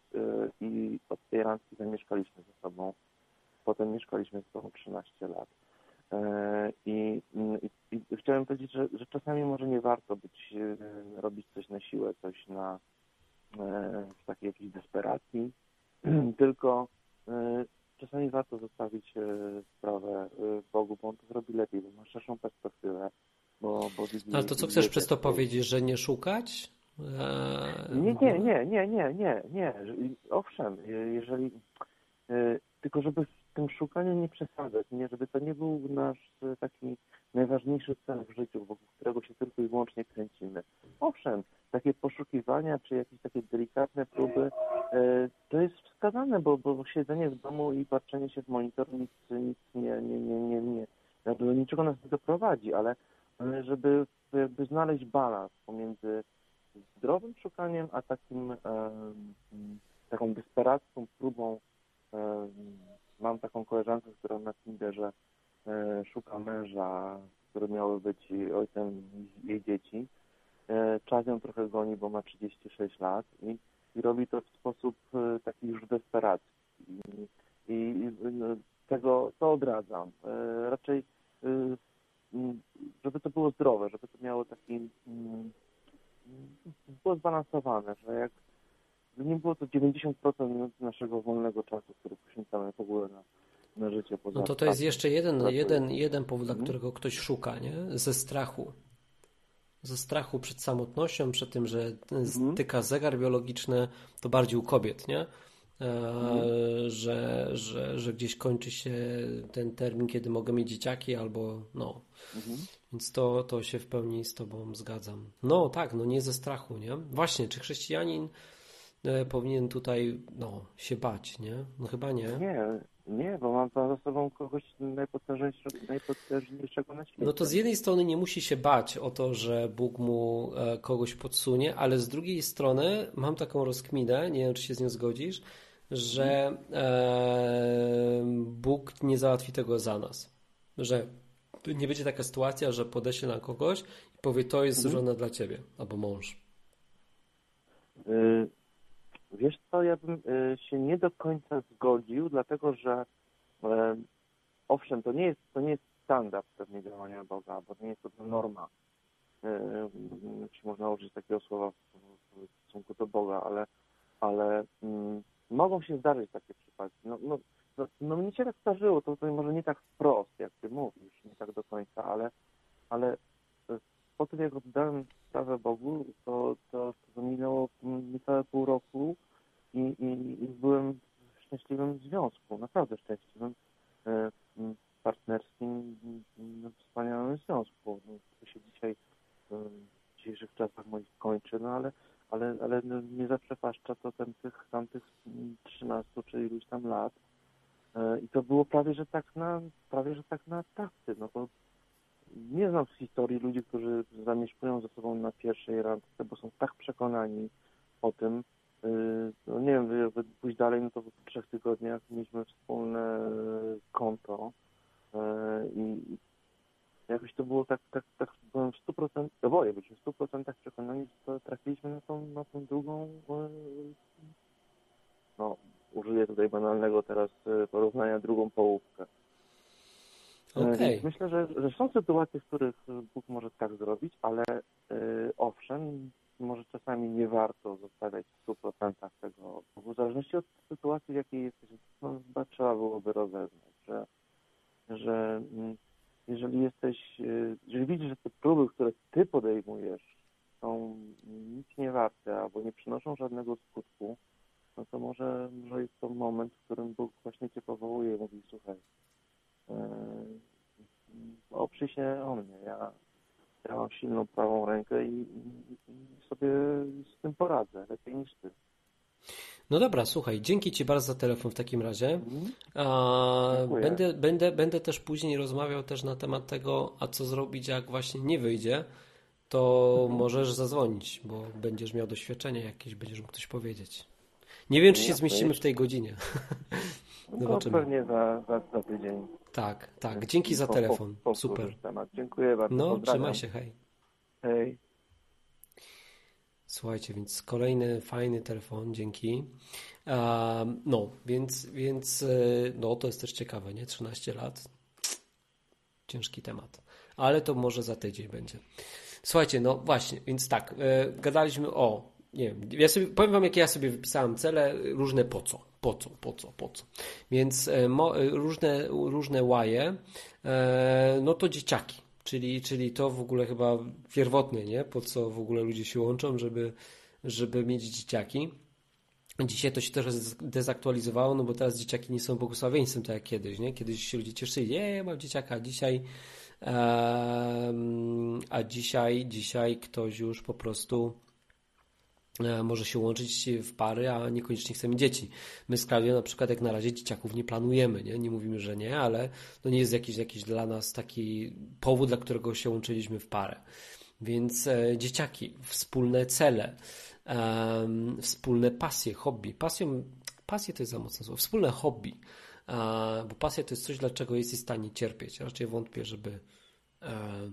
i od tej randki zamieszkaliśmy ze sobą. Potem mieszkaliśmy ze sobą 13 lat. I, i, i chciałem powiedzieć, że, że czasami może nie warto być, robić coś na siłę, coś na, E, w takiej jakiejś desperacji, [clears throat] tylko e, czasami warto zostawić e, sprawę Bogu, bo On to zrobi lepiej, bo ma szerszą perspektywę. Bo, bo widzi, Ale to co chcesz przez to powiedzieć, że nie szukać? Nie, nie, nie, nie, nie, nie, nie. Owszem, jeżeli tylko żeby w tym szukaniu nie przesadzać, nie, żeby to nie był nasz taki najważniejszy cel w życiu, wokół którego się tylko i wyłącznie kręcimy. Owszem, takie poszukiwania, czy jakieś takie delikatne próby, e, to jest wskazane, bo, bo siedzenie w domu i patrzenie się w monitor nic, nic nie, nie, nie, nie, nie, do niczego nas nie doprowadzi, ale żeby jakby znaleźć balans pomiędzy zdrowym szukaniem, a takim taką desperacką próbą. Mam taką koleżankę, która na Tinderze szuka męża, który miały być ojcem jej dzieci E, czas ją trochę goni, bo ma 36 lat i, i robi to w sposób e, taki już desperacki. I, i no, tego to odradzam. E, raczej żeby to było zdrowe, żeby to miało taki było zbalansowane, że jak nie było to 90% naszego wolnego czasu, który poświęcamy w ogóle na, na życie. Poza no to to jest jeszcze jeden, jeden, jeden powód, dla mhm. którego ktoś szuka, nie? Ze strachu ze strachu przed samotnością, przed tym, że mhm. tyka zegar biologiczny, to bardziej u kobiet, nie? E, mhm. że, że, że gdzieś kończy się ten termin, kiedy mogę mieć dzieciaki, albo no. Mhm. Więc to, to się w pełni z Tobą zgadzam. No tak, no nie ze strachu, nie? Właśnie, czy chrześcijanin e, powinien tutaj no, się bać, nie? No chyba nie. Nie, nie, bo mam za sobą kogoś najpotężniejszego, na świecie. No to z jednej strony nie musi się bać o to, że Bóg mu e, kogoś podsunie, ale z drugiej strony mam taką rozkminę, nie wiem czy się z nią zgodzisz, że e, Bóg nie załatwi tego za nas. Że nie będzie taka sytuacja, że podeśle na kogoś i powie to jest mhm. żona dla ciebie albo mąż. Y Wiesz co, ja bym e, się nie do końca zgodził, dlatego że e, owszem, to nie jest, to nie jest standard pewnie działania Boga, bo nie jest to norma. E, można użyć takiego słowa w stosunku do Boga, ale, ale mm, mogą się zdarzyć takie przypadki. No, no, no, no mnie się tak zdarzyło, to, to może nie tak wprost, jak ty mówisz, nie tak do końca, ale, ale po tym, jak oddałem sprawę Bogu, to, to, to minęło niecałe pół roku i, i, i byłem w szczęśliwym związku, naprawdę szczęśliwym, e, partnerskim, wspaniałym związku. No, to się dzisiaj e, w dzisiejszych czasach moich kończy, no ale, ale, ale no, nie zaprzepaszcza to ten, tych tamtych 13 czy iluś tam lat. E, I to było prawie, że tak na, prawie, że tak na tacy, no bo nie znam z historii ludzi, którzy zamieszkują ze sobą na pierwszej randce, bo są tak przekonani o tym, y, no nie wiem, żeby pójść dalej, no to w trzech tygodniach mieliśmy wspólne konto I jakoś to było tak, tak, tak byłem w 100%, oboje byliśmy w 100% przekonani, że trafiliśmy na tą, na tą drugą, no użyję tutaj banalnego teraz porównania, drugą połówkę. Okay. Więc myślę, że, że są sytuacje, w których Bóg może tak zrobić, ale yy, owszem, może czasami nie warto zostawiać w 100% tego, w zależności od sytuacji, w jakiej jesteś, no, chyba trzeba byłoby rozeznać, że, że mm, jeżeli jesteś, jeżeli widzisz, że te próby, które ty podejmujesz są nic nie warte albo nie przynoszą żadnego skutku, No dobra, słuchaj, dzięki Ci bardzo za telefon w takim razie. Mhm. Będę, będę, będę też później rozmawiał też na temat tego, a co zrobić, jak właśnie nie wyjdzie, to mhm. możesz zadzwonić, bo będziesz miał doświadczenie jakieś, będziesz mógł coś powiedzieć. Nie wiem, czy się zmieścimy w tej godzinie. [laughs] Zobaczymy. No, pewnie za, za, za tydzień. Tak, tak. Dzięki za telefon. Po, po, Super. Dziękuję bardzo. No, trzymaj się, hej. Hej. Słuchajcie, więc kolejny fajny telefon, dzięki. no, więc, więc e, no, to jest też ciekawe, nie? 13 lat. Ciężki temat. Ale to może za tydzień będzie. Słuchajcie, no właśnie, więc tak, e, gadaliśmy o, nie wiem, ja sobie, powiem wam, jakie ja sobie wypisałem cele, różne po co po co, po co, po co. Więc e, mo, różne, różne łaje, no to dzieciaki, czyli, czyli to w ogóle chyba pierwotne, nie? Po co w ogóle ludzie się łączą, żeby, żeby mieć dzieciaki. Dzisiaj to się też dezaktualizowało, no bo teraz dzieciaki nie są błogosławieństwem tak jak kiedyś, nie? Kiedyś się ludzie cieszyli, nie, mam dzieciaka, a dzisiaj a dzisiaj, dzisiaj ktoś już po prostu może się łączyć w pary, a niekoniecznie chcemy dzieci. My z Klaudią na przykład jak na razie dzieciaków nie planujemy, nie, nie mówimy, że nie, ale to nie jest jakiś, jakiś dla nas taki powód, dla którego się łączyliśmy w parę. Więc e, dzieciaki, wspólne cele, e, wspólne pasje, hobby. Pasją, pasje to jest za mocne słowo, wspólne hobby, e, bo pasja to jest coś, dlaczego jesteś w stanie cierpieć. Raczej wątpię, żeby e,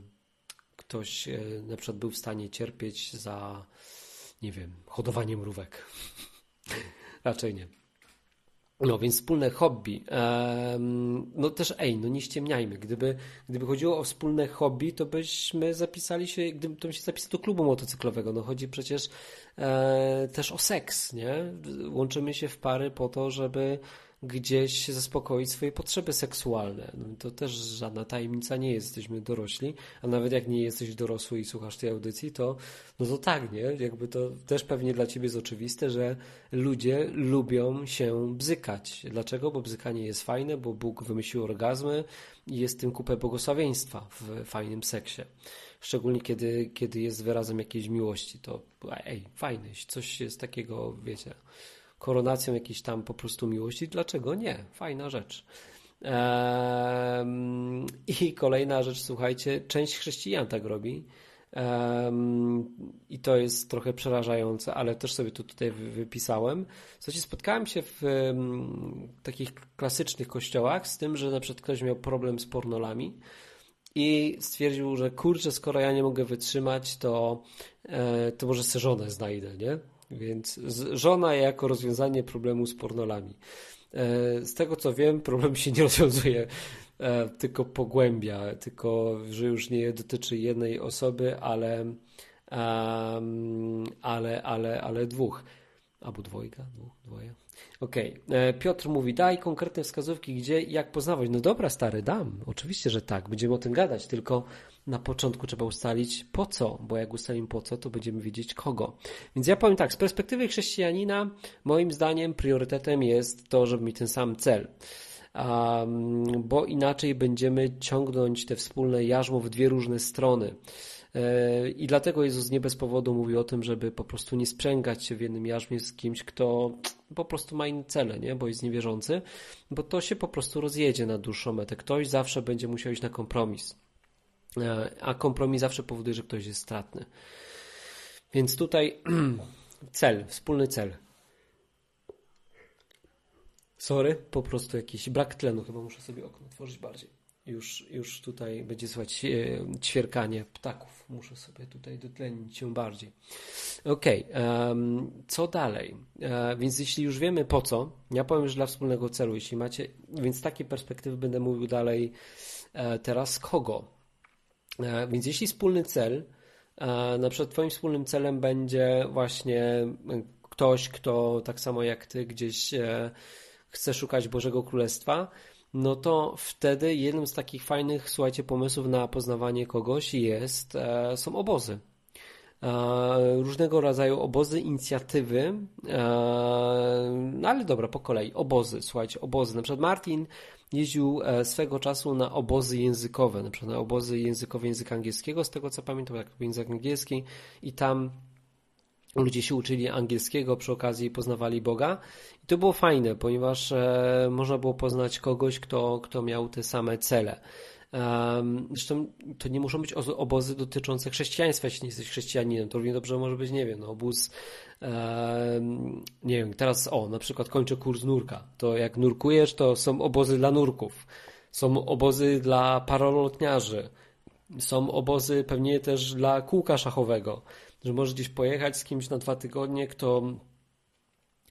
ktoś e, na przykład był w stanie cierpieć za nie wiem, hodowanie mrówek. [laughs] Raczej nie. No więc wspólne hobby. No też ej, no nie ściemniajmy. Gdyby, gdyby chodziło o wspólne hobby, to byśmy zapisali się, gdyby to się zapisał do klubu motocyklowego. No chodzi przecież e, też o seks, nie? Łączymy się w pary po to, żeby gdzieś zaspokoić swoje potrzeby seksualne. No, to też żadna tajemnica nie jest, jesteśmy dorośli, a nawet jak nie jesteś dorosły i słuchasz tej audycji, to no to tak, nie? Jakby to też pewnie dla ciebie jest oczywiste, że ludzie lubią się bzykać. Dlaczego? Bo bzykanie jest fajne, bo Bóg wymyślił orgazmy i jest tym kupę błogosławieństwa w fajnym seksie. Szczególnie kiedy, kiedy jest wyrazem jakiejś miłości, to ej, fajne, coś jest takiego, wiecie, koronacją jakiejś tam po prostu miłości. Dlaczego nie? Fajna rzecz. I kolejna rzecz, słuchajcie, część chrześcijan tak robi. I to jest trochę przerażające, ale też sobie to tutaj wypisałem. Słuchajcie, spotkałem się w takich klasycznych kościołach z tym, że na przykład ktoś miał problem z pornolami i stwierdził, że kurczę, skoro ja nie mogę wytrzymać, to, e, to może sobie żonę znajdę, nie? Więc żona jako rozwiązanie problemu z pornolami. E, z tego co wiem, problem się nie rozwiązuje, e, tylko pogłębia, tylko że już nie dotyczy jednej osoby, ale, ale, ale, ale dwóch. Albo dwojga, dwóch, dwoje. Okej. Okay. E, Piotr mówi, daj konkretne wskazówki, gdzie jak poznawać. No dobra, stary, dam. Oczywiście, że tak. Będziemy o tym gadać, tylko na początku trzeba ustalić po co, bo jak ustalimy po co, to będziemy wiedzieć kogo. Więc ja powiem tak, z perspektywy chrześcijanina, moim zdaniem priorytetem jest to, żeby mieć ten sam cel. Um, bo inaczej będziemy ciągnąć te wspólne jarzmo w dwie różne strony. E, I dlatego Jezus nie bez powodu mówi o tym, żeby po prostu nie sprzęgać się w jednym jarzmie z kimś, kto po prostu ma inne cele, nie? bo jest niewierzący, bo to się po prostu rozjedzie na dłuższą metę. Ktoś zawsze będzie musiał iść na kompromis. E, a kompromis zawsze powoduje, że ktoś jest stratny. Więc tutaj [clears throat] cel, wspólny cel. Sorry, po prostu jakiś brak tlenu. Chyba muszę sobie okno otworzyć bardziej. Już, już tutaj będzie słychać e, ćwierkanie ptaków. Muszę sobie tutaj dotlenić się bardziej. Okej, okay, co dalej? E, więc jeśli już wiemy po co, ja powiem już dla wspólnego celu, jeśli macie, więc z takiej perspektywy będę mówił dalej e, teraz kogo. Więc jeśli wspólny cel, na przykład twoim wspólnym celem będzie właśnie ktoś, kto tak samo jak ty gdzieś chce szukać Bożego Królestwa, no to wtedy jednym z takich fajnych, słuchajcie, pomysłów na poznawanie kogoś jest, e, są obozy. E, różnego rodzaju obozy, inicjatywy, no ale dobra, po kolei, obozy, słuchajcie, obozy. Na przykład Martin jeździł swego czasu na obozy językowe, na przykład na obozy językowe języka angielskiego, z tego co pamiętam, jak język angielski i tam ludzie się uczyli angielskiego przy okazji poznawali Boga. I to było fajne, ponieważ e, można było poznać kogoś, kto, kto miał te same cele. Zresztą to nie muszą być obozy dotyczące chrześcijaństwa, jeśli nie jesteś chrześcijaninem. To równie dobrze może być, nie wiem, no, obóz, nie wiem, teraz o, na przykład kończę kurs nurka. To jak nurkujesz, to są obozy dla nurków. Są obozy dla paralotniarzy. Są obozy pewnie też dla kółka szachowego że możesz gdzieś pojechać z kimś na dwa tygodnie, kto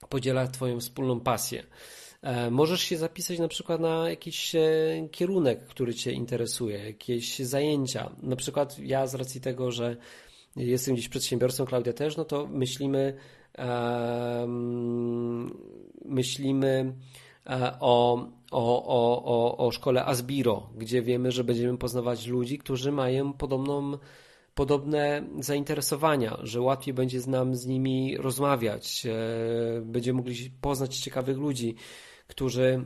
podziela Twoją wspólną pasję. E, możesz się zapisać na przykład na jakiś e, kierunek, który Cię interesuje, jakieś zajęcia. Na przykład ja z racji tego, że jestem gdzieś przedsiębiorcą, Klaudia też, no to myślimy, um, myślimy e, o, o, o, o, o szkole Asbiro, gdzie wiemy, że będziemy poznawać ludzi, którzy mają podobną podobne zainteresowania, że łatwiej będzie nam z nimi rozmawiać, e, będziemy mogli poznać ciekawych ludzi, którzy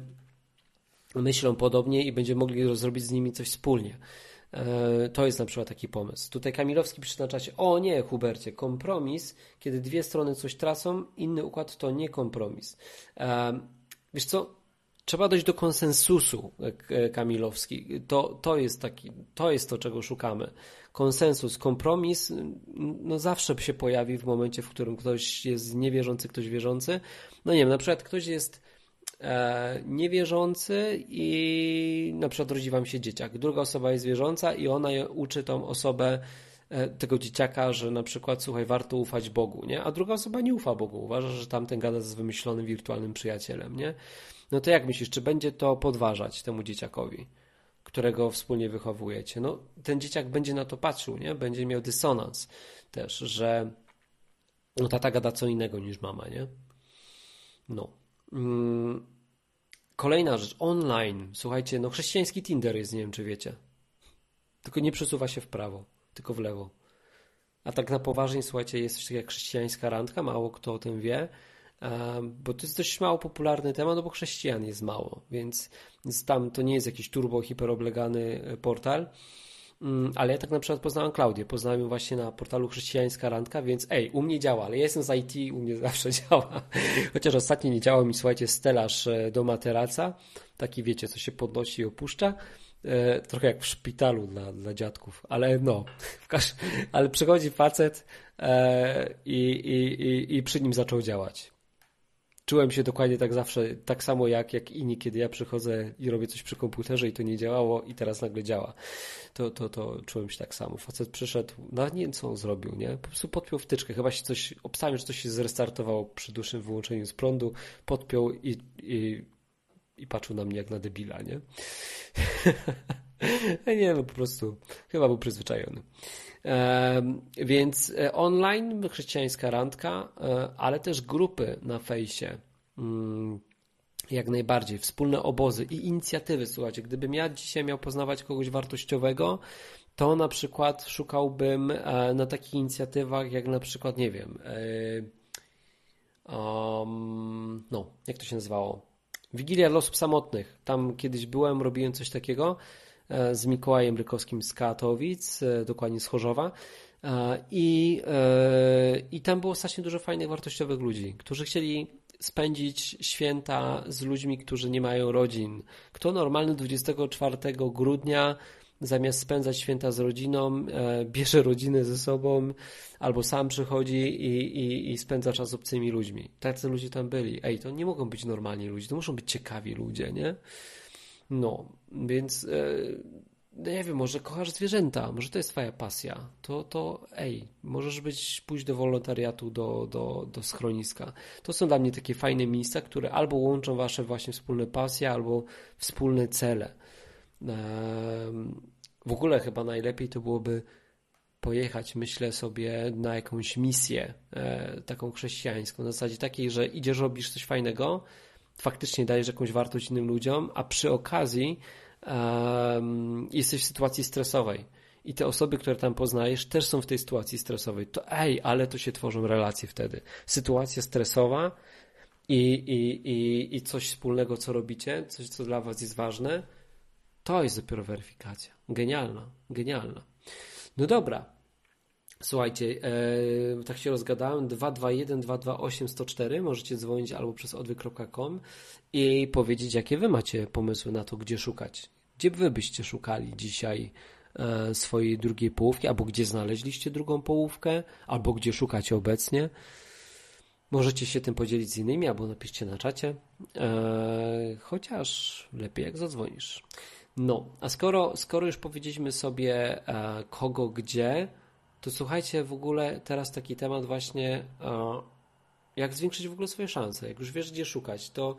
myślą podobnie i będziemy mogli zrobić z nimi coś wspólnie. E, to jest na przykład taki pomysł. Tutaj Kamilowski pisze na czacie, o nie Hubercie, kompromis, kiedy dwie strony coś tracą, inny układ to nie kompromis. E, wiesz co, trzeba dojść do konsensusu Kamilowski. To, to jest taki, to jest to, czego szukamy konsensus, kompromis, no zawsze się pojawi w momencie, w którym ktoś jest niewierzący, ktoś wierzący. No nie wiem, na przykład ktoś jest e, niewierzący i na przykład rodzi wam się dzieciak. Druga osoba jest wierząca i ona uczy tą osobę, e, tego dzieciaka, że na przykład, słuchaj, warto ufać Bogu, nie? A druga osoba nie ufa Bogu, uważa, że tamten gada z wymyślonym wirtualnym przyjacielem, nie? No to jak myślisz, czy będzie to podważać temu dzieciakowi? Którego wspólnie wychowujecie. No, ten dzieciak będzie na to patrzył, nie? Będzie miał dysonans też, że no, tata gada co innego niż mama, nie? No. Mm. Kolejna rzecz, online. Słuchajcie, no chrześcijański Tinder jest, nie wiem czy wiecie. Tylko nie przesuwa się w prawo, tylko w lewo. A tak na poważnie, słuchajcie, jest coś takiego jak chrześcijańska randka, mało kto o tym wie bo to jest dość mało popularny temat, no bo chrześcijan jest mało, więc, tam to nie jest jakiś turbo, hiperoblegany e, portal. Mm, ale ja tak na przykład poznałem Klaudię, poznałem ją właśnie na portalu Chrześcijańska Randka, więc ej, u mnie działa, ale ja jestem z IT, u mnie [laughs] zawsze działa. Chociaż ostatnio nie działa mi, słuchajcie, stelaż e, do materaca, taki wiecie, co się podnosi i opuszcza. E, trochę jak w szpitalu dla, dla dziadków, ale no, [laughs] ale przychodzi facet i, i, i, i przy nim zaczął działać czułem się dokładnie tak zawsze, tak samo jak, jak inni, kiedy ja przychodzę i robię coś przy komputerze i to nie działało i teraz nagle działa. To, to, to czułem się tak samo. Facet przyszedł, no nie wiem co on zrobił, nie? Po prostu podpiął wtyczkę, chyba się coś, obstawiam, że coś się zrestartowało przy dłuższym wyłączeniu z prądu, podpiął i, i, i patrzył na mnie jak na debila, nie? [laughs] nie, no po prostu chyba był przyzwyczajony. Więc e, online chrześcijańska randka, e, ale też grupy na fejsie. Mm, jak najbardziej. Wspólne obozy i inicjatywy. Słuchajcie, gdybym ja dzisiaj miał poznawać kogoś wartościowego, to na przykład szukałbym e, na takich inicjatywach, jak na przykład, nie wiem, um, no, jak to się nazywało? Wigilia dla osób samotnych. Tam kiedyś byłem, robiłem coś takiego z Mikołajem Rykowskim z Katowic, e, dokładnie z Chorzowa. E, I, I tam było strasznie dużo fajnych, wartościowych ludzi, którzy chcieli spędzić święta z ludźmi, którzy nie mają rodzin. Kto normalny 24 grudnia zamiast spędzać święta z rodziną, bierze rodzinę ze sobą albo sam przychodzi i, i, i spędza czas z obcymi ludźmi. Tacy ludzie tam byli. Ej, to nie mogą być normalni ludzie, to muszą być ciekawi ludzie, nie? No, więc e, nie wiem, może kochasz zwierzęta, może to jest twoja pasja, to, to ej, możesz być, pójść do wolontariatu, do, do, do schroniska. To są dla mnie takie fajne miejsca, które albo łączą wasze właśnie wspólne pasje, albo wspólne cele. W ogóle chyba najlepiej to byłoby pojechać, myślę sobie, na jakąś misję e, taką chrześcijańską, na zasadzie takiej, że idziesz, robisz coś fajnego, faktycznie dajesz jakąś wartość innym ludziom, a przy okazji um, jesteś w sytuacji stresowej i te osoby, które tam poznajesz, też są w tej sytuacji stresowej. To ej, ale to się tworzą relacje wtedy. Sytuacja stresowa i, i, i, i coś wspólnego, co robicie, coś, co dla was jest ważne, to jest dopiero weryfikacja. Genialna, genialna. No dobra. Słuchajcie, e, tak się rozgadałem. 221 228 104. Możecie dzwonić albo przez odwy.com i powiedzieć, jakie wy macie pomysły na to, gdzie szukać. Gdzie wy byście szukali dzisiaj e, swojej drugiej połówki, albo gdzie znaleźliście drugą połówkę, albo gdzie szukacie obecnie. Możecie się tym podzielić z innymi, albo napiszcie na czacie. E, chociaż lepiej jak zadzwonisz. No, a skoro, skoro już powiedzieliśmy sobie e, kogo, gdzie, to słuchajcie w ogóle teraz taki temat właśnie, e, jak zwiększyć w ogóle swoje szanse. Jak już wiesz, gdzie szukać, to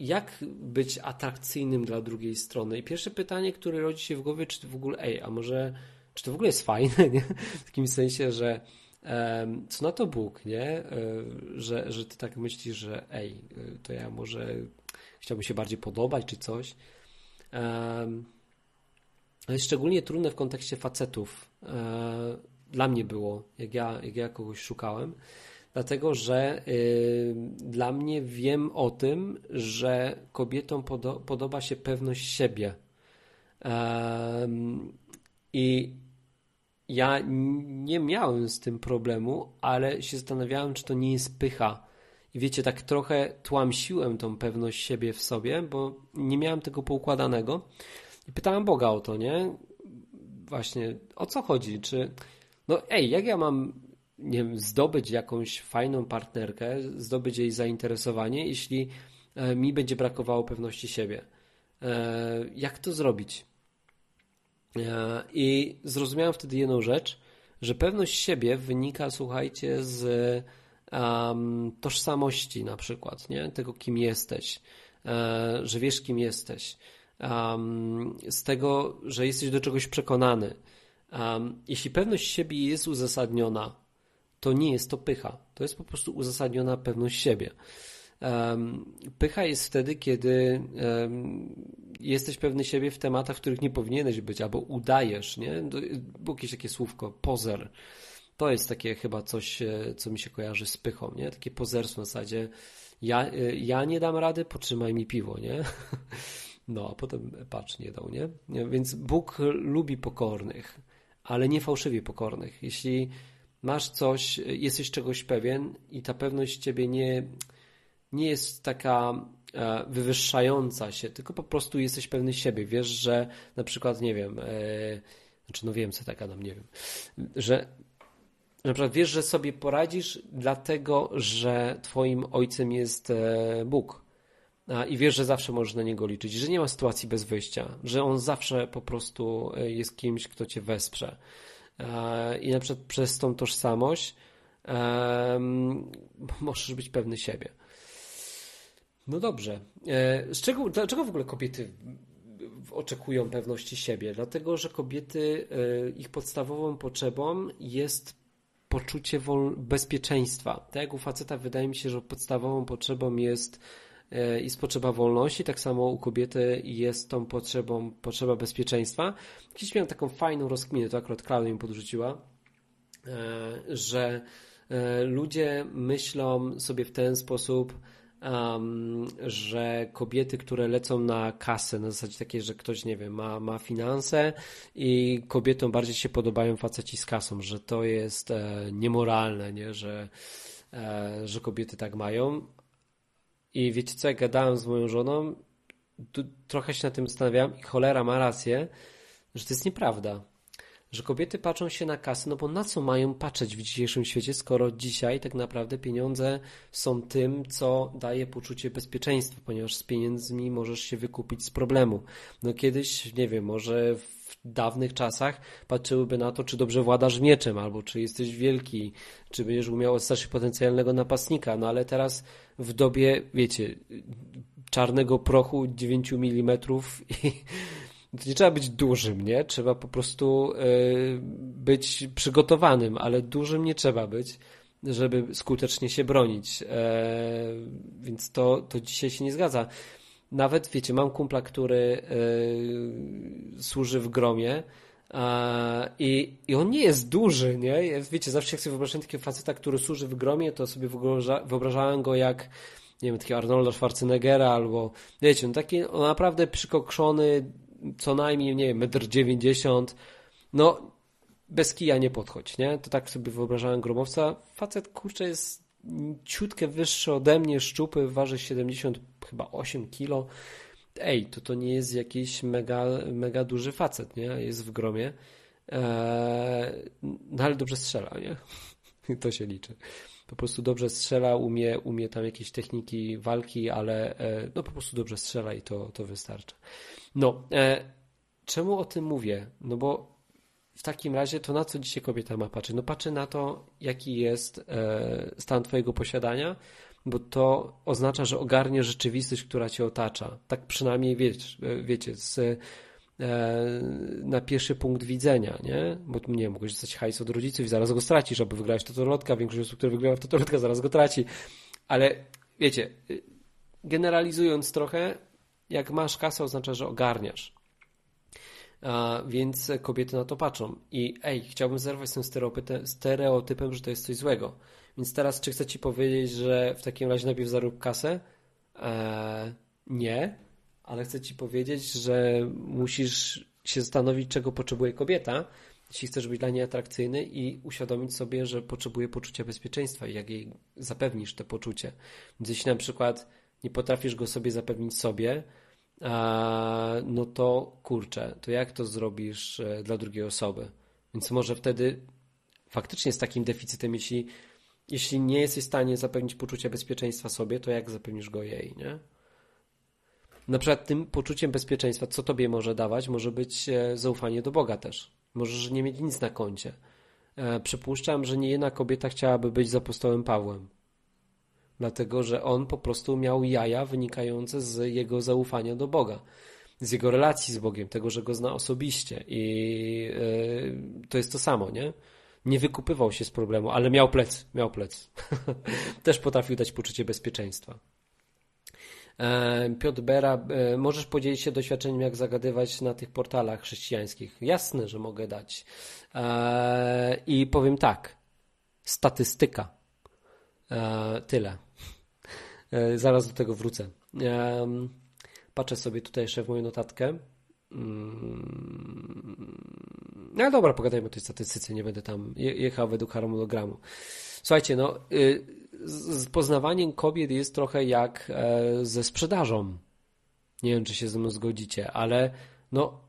jak być atrakcyjnym dla drugiej strony? I pierwsze pytanie, które rodzi się w głowie, czy w ogóle, ej, a może, czy to w ogóle jest fajne, [laughs] nie? W takim sensie, że co na to Bóg, nie? E, że, że ty tak myślisz, że ej, to ja może chciałbym się bardziej podobać, czy coś. To jest szczególnie trudne w kontekście facetów. E, dla mnie było, jak ja, jak ja kogoś szukałem, dlatego że y, dla mnie wiem o tym, że kobietom podo podoba się pewność siebie. I ja nie miałem z tym problemu, ale się zastanawiałem, czy to nie jest pycha i wiecie, tak trochę tłamsiłem tą pewność siebie w sobie, bo nie miałem tego poukładanego. I pytałem Boga o to, nie? Właśnie, o co chodzi? Czy, no ej, jak ja mam, nie wiem, zdobyć jakąś fajną partnerkę, zdobyć jej zainteresowanie, jeśli e, mi będzie brakowało pewności siebie? E, jak to zrobić? E, I zrozumiałem wtedy jedną rzecz, że pewność siebie wynika, słuchajcie, z um, tożsamości na przykład, nie? tego kim jesteś, że wiesz kim jesteś, um, z tego, że jesteś do czegoś przekonany. Um, jeśli pewność siebie jest uzasadniona, to nie jest to pycha, to jest po prostu uzasadniona pewność siebie. Pycha jest wtedy, kiedy jesteś pewny siebie w tematach, w których nie powinieneś być, albo udajesz, nie? Było jakieś takie słówko, pozer. To jest takie chyba coś, e, co mi się kojarzy z pychą, nie? Takie pozerstwo na zasadzie ja, e, ja nie dam rady, potrzymaj mi piwo, nie? [laughs] No, a potem patrz, nie dał, nie? Więc Bóg lubi pokornych, ale nie fałszywie pokornych. Jeśli masz coś, jesteś czegoś pewien i ta pewność ciebie nie, nie jest taka e, wywyższająca się, tylko po prostu jesteś pewny siebie. Wiesz, że na przykład, nie wiem, e, znaczy no wiem, co taka nam, nie wiem, że na przykład wiesz, że sobie poradzisz, dlatego że Twoim ojcem jest e, Bóg. I wiesz, że zawsze możesz na niego liczyć, że nie ma sytuacji bez wyjścia, że on zawsze po prostu e, jest kimś, kto cię wesprze. E, I na przykład przez tą tożsamość możesz być pewny siebie. No dobrze. Z czego, dlaczego w ogóle kobiety oczekują pewności siebie? Dlatego, że kobiety, ich podstawową potrzebą jest poczucie bezpieczeństwa. Tak jak u faceta wydaje mi się, że podstawową potrzebą jest, e, jest potrzeba wolności, tak samo u kobiety jest tą potrzebą potrzeba bezpieczeństwa. Kiedyś miałem taką fajną rozkminę, to akurat Klaudia mi podrzuciła, e, że e, ludzie myślą sobie w ten sposób, um, że kobiety, które lecą na kasę, na zasadzie takiej, że ktoś, nie wiem, ma, ma finanse i kobietom bardziej się podobają faceci z kasą, że to jest e, niemoralne, nie? Że, e, że kobiety tak mają. I wiecie co, jak gadałem z moją żoną, trochę się na tym zastanawiałem i cholera ma rację, że to jest nieprawda. Że kobiety patrzą się na kasy, no bo na co mają patrzeć w dzisiejszym świecie, skoro dzisiaj tak naprawdę pieniądze są tym, co daje poczucie bezpieczeństwa, ponieważ z pieniędzmi możesz się wykupić z problemu. No kiedyś, nie wiem, może w dawnych czasach patrzyłyby na to, czy dobrze władasz mieczem, albo czy jesteś wielki, czy będziesz umiał odstać potencjalnego napastnika, no ale teraz w dobie, wiecie, czarnego prochu 9 mm i to nie trzeba być dużym, nie? Trzeba po prostu e, być przygotowanym, ale dużym nie trzeba być, żeby skutecznie się bronić. E, więc to, to dzisiaj się nie zgadza. Nawet, wiecie, mam kumpla, który e, służy w gromie, i, I on nie jest duży, nie? Wiecie, zawsze jak sobie wyobrażałem takiego faceta, który służy w gromie, to sobie wyobrażałem go jak, nie wiem, takiego Arnolda Schwarzeneggera albo, wiecie, on taki on naprawdę przykokszony, co najmniej, nie wiem, 1,90 m. No, bez kija nie podchodź, nie? To tak sobie wyobrażałem gromowca. Facet, kurczę, jest ciutkę wyższy ode mnie, szczupy, waży 70 chyba 8 kilo. Ej, to to nie jest jakiś mega, mega duży facet, nie? Jest w gromie. Eee, no ale dobrze strzela, nie? [laughs] to się liczy. Po prostu dobrze strzela, umie, umie tam jakieś techniki walki, ale e, no po prostu dobrze strzela i to, to wystarcza. No, e, czemu o tym mówię? No bo w takim razie to na co dzisiaj kobieta ma patrzeć? No patrzy na to, jaki jest e, stan twojego posiadania, bo to oznacza, że ogarnie rzeczywistość, która cię otacza. Tak przynajmniej wiesz, e, wiecie, z, na pierwszy punkt widzenia, nie? Bo nie wiem, mogłeś dostać hajs od rodziców i zaraz go stracisz, albo wygrałeś totolotka, większość osób, które wygrywa totolotka, zaraz go traci. Ale wiecie, generalizując trochę, jak masz kasę, oznacza, że ogarniasz. A, więc kobiety na to patrzą. I ej, chciałbym zerwać z tym stereotypem, stereotypem, że to jest coś złego. Więc teraz, czy chcę ci powiedzieć, że w takim razie najpierw zarób kasę? Eee, nie, ale chcę ci powiedzieć, że musisz się zastanowić, czego potrzebuje kobieta, jeśli chcesz być dla niej atrakcyjny i uświadomić sobie, że potrzebuje poczucia bezpieczeństwa i jak jej zapewnisz to poczucie. Więc jeśli na przykład nie potrafisz go sobie zapewnić sobie, no to kurczę, to jak to zrobisz e, dla drugiej osoby? Więc może wtedy faktycznie z takim deficytem, jeśli, jeśli nie jesteś w stanie zapewnić poczucia bezpieczeństwa sobie, to jak zapewnisz go jej, nie? Na przykład tym poczuciem bezpieczeństwa, co tobie może dawać, może być e, zaufanie do Boga też. Możesz nie mieć nic na koncie. E, przypuszczam, że nie jedna kobieta chciałaby być z apostołem Pawłem dlatego że on po prostu miał jaja wynikające z jego zaufania do Boga, z jego relacji z Bogiem, tego, że go zna osobiście i yy, to jest to samo, nie? Nie wykupywał się z problemu, ale miał plec, miał plec. [laughs] Też potrafił dać poczucie bezpieczeństwa. E, Piotr Bera, e, możesz podzielić się doświadczeniem, jak zagadywać na tych portalach chrześcijańskich? Jasne, że mogę dać. I powiem tak. Statystyka. Tyle. E, zaraz do tego wrócę. Patrzę sobie tutaj jeszcze w moją notatkę. No dobra, pogadajmy o tej statystyce, nie będę tam jechał według harmonogramu. Słuchajcie, no, y, z poznawaniem kobiet jest trochę jak e, ze sprzedażą. Nie wiem, czy się ze mną zgodzicie, ale no,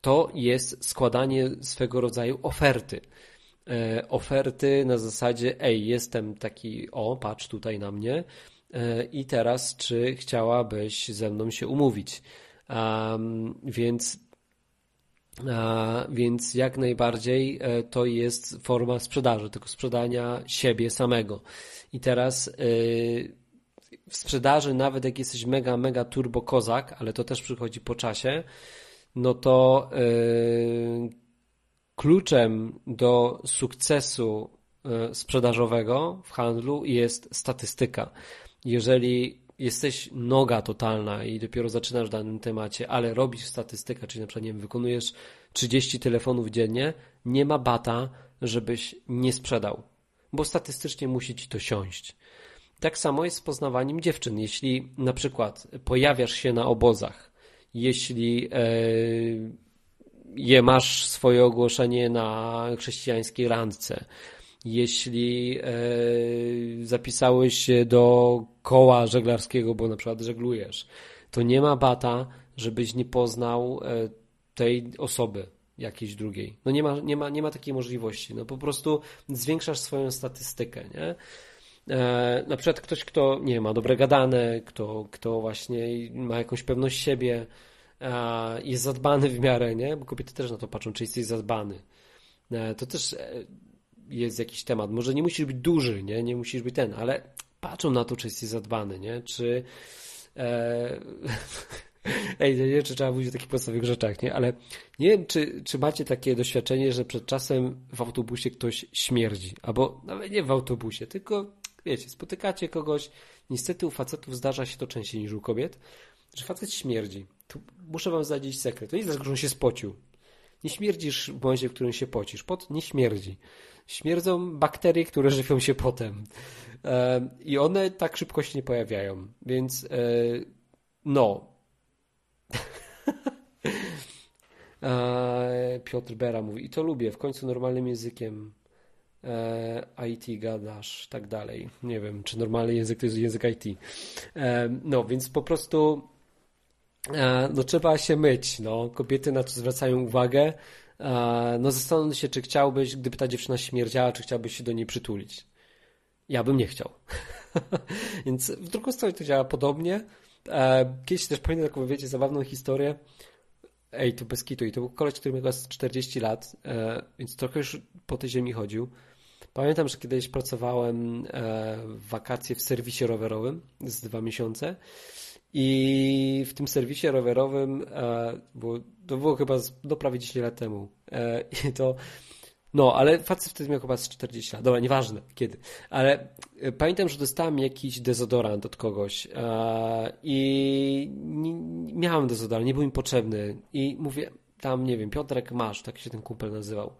to jest składanie swego rodzaju oferty. E, oferty na zasadzie, ej, jestem taki, o, patrz tutaj na mnie, E, i teraz, czy chciałabyś ze mną się umówić. Um, więc, więc jak najbardziej e, to jest forma sprzedaży, tylko sprzedania siebie samego. I teraz y, w sprzedaży, nawet jak jesteś mega, mega turbo kozak, ale to też przychodzi po czasie, no to y, kluczem do sukcesu sprzedażowego w handlu jest statystyka jeżeli jesteś noga totalna i dopiero zaczynasz w danym temacie, ale robisz statystykę, czyli na przykład nie wiem, wykonujesz 30 telefonów dziennie, nie ma bata, żebyś nie sprzedał, bo statystycznie musi ci to siąść. Tak samo jest z poznawaniem dziewczyn. Jeśli na przykład pojawiasz się na obozach, jeśli e, je masz swoje ogłoszenie na chrześcijańskiej randce, jeśli e, zapisałeś się do koła żeglarskiego, bo na przykład żeglujesz, to nie ma bata, żebyś nie poznał e, tej osoby. jakiejś drugiej. No nie ma, nie ma, nie ma takiej możliwości. No po prostu zwiększasz swoją statystykę, nie? E, na przykład ktoś, kto nie ma dobre gadane, kto, kto właśnie ma jakąś pewność siebie, jest zadbany w miarę, nie? Bo kobiety też na to patrzą, czy jesteś zadbany. To też jest jakiś temat. Może nie musisz być duży, nie? Nie musisz być ten, ale patrzą na to, czy jesteś zadbany, nie? Czy e... [laughs] Ej, nie wiem, czy trzeba mówić o takich podstawowych rzeczach, nie? Ale nie wiem, czy, czy macie takie doświadczenie, że przed czasem w autobusie ktoś śmierdzi. Albo nawet nie w autobusie, tylko wiecie, spotykacie kogoś, niestety u facetów zdarza się to częściej niż u kobiet, że facet śmierdzi. Tu muszę wam zdradzić sekret. To nie dlatego, że on się spocił. Nie śmierdzisz w momencie, w którym się pocisz. Pot nie śmierdzi. Śmierdzą bakterie, które żywią się potem. E, I one tak szybko się nie pojawiają. Więc e, no. [laughs] Piotr Bera mówi, i to lubię, w końcu normalnym językiem e, IT gadasz, tak dalej. Nie wiem, czy normalny język to jest język IT. No, więc po prostu no trzeba się myć, no. Kobiety na to zwracają uwagę. No zastanów się, czy chciałbyś, gdyby ta dziewczyna śmierdziała, czy chciałbyś się do niej przytulić. Ja bym nie chciał. [laughs] Więc w drugą stronę to działa podobnie. Kiedyś też pamiętam taką, wiecie, zabawną historię. Ej, to bez kitu. I to był koleś, który miał 40 lat, e, więc trochę już po tej ziemi chodził. Pamiętam, że kiedyś pracowałem e, w wakacje w serwisie rowerowym z dwa miesiące i w tym serwisie rowerowym, e, było, to było chyba do prawie 10 lat temu e, [laughs] i to no, ale facet wtedy miał chyba z 40 lat. Dobra, nieważne kiedy. Ale pamiętam, że dostałem jakiś dezodorant od kogoś i miałem dezodorant, nie był mi potrzebny. I mówię, tam nie wiem, Piotrek masz, tak się ten kumpel nazywał.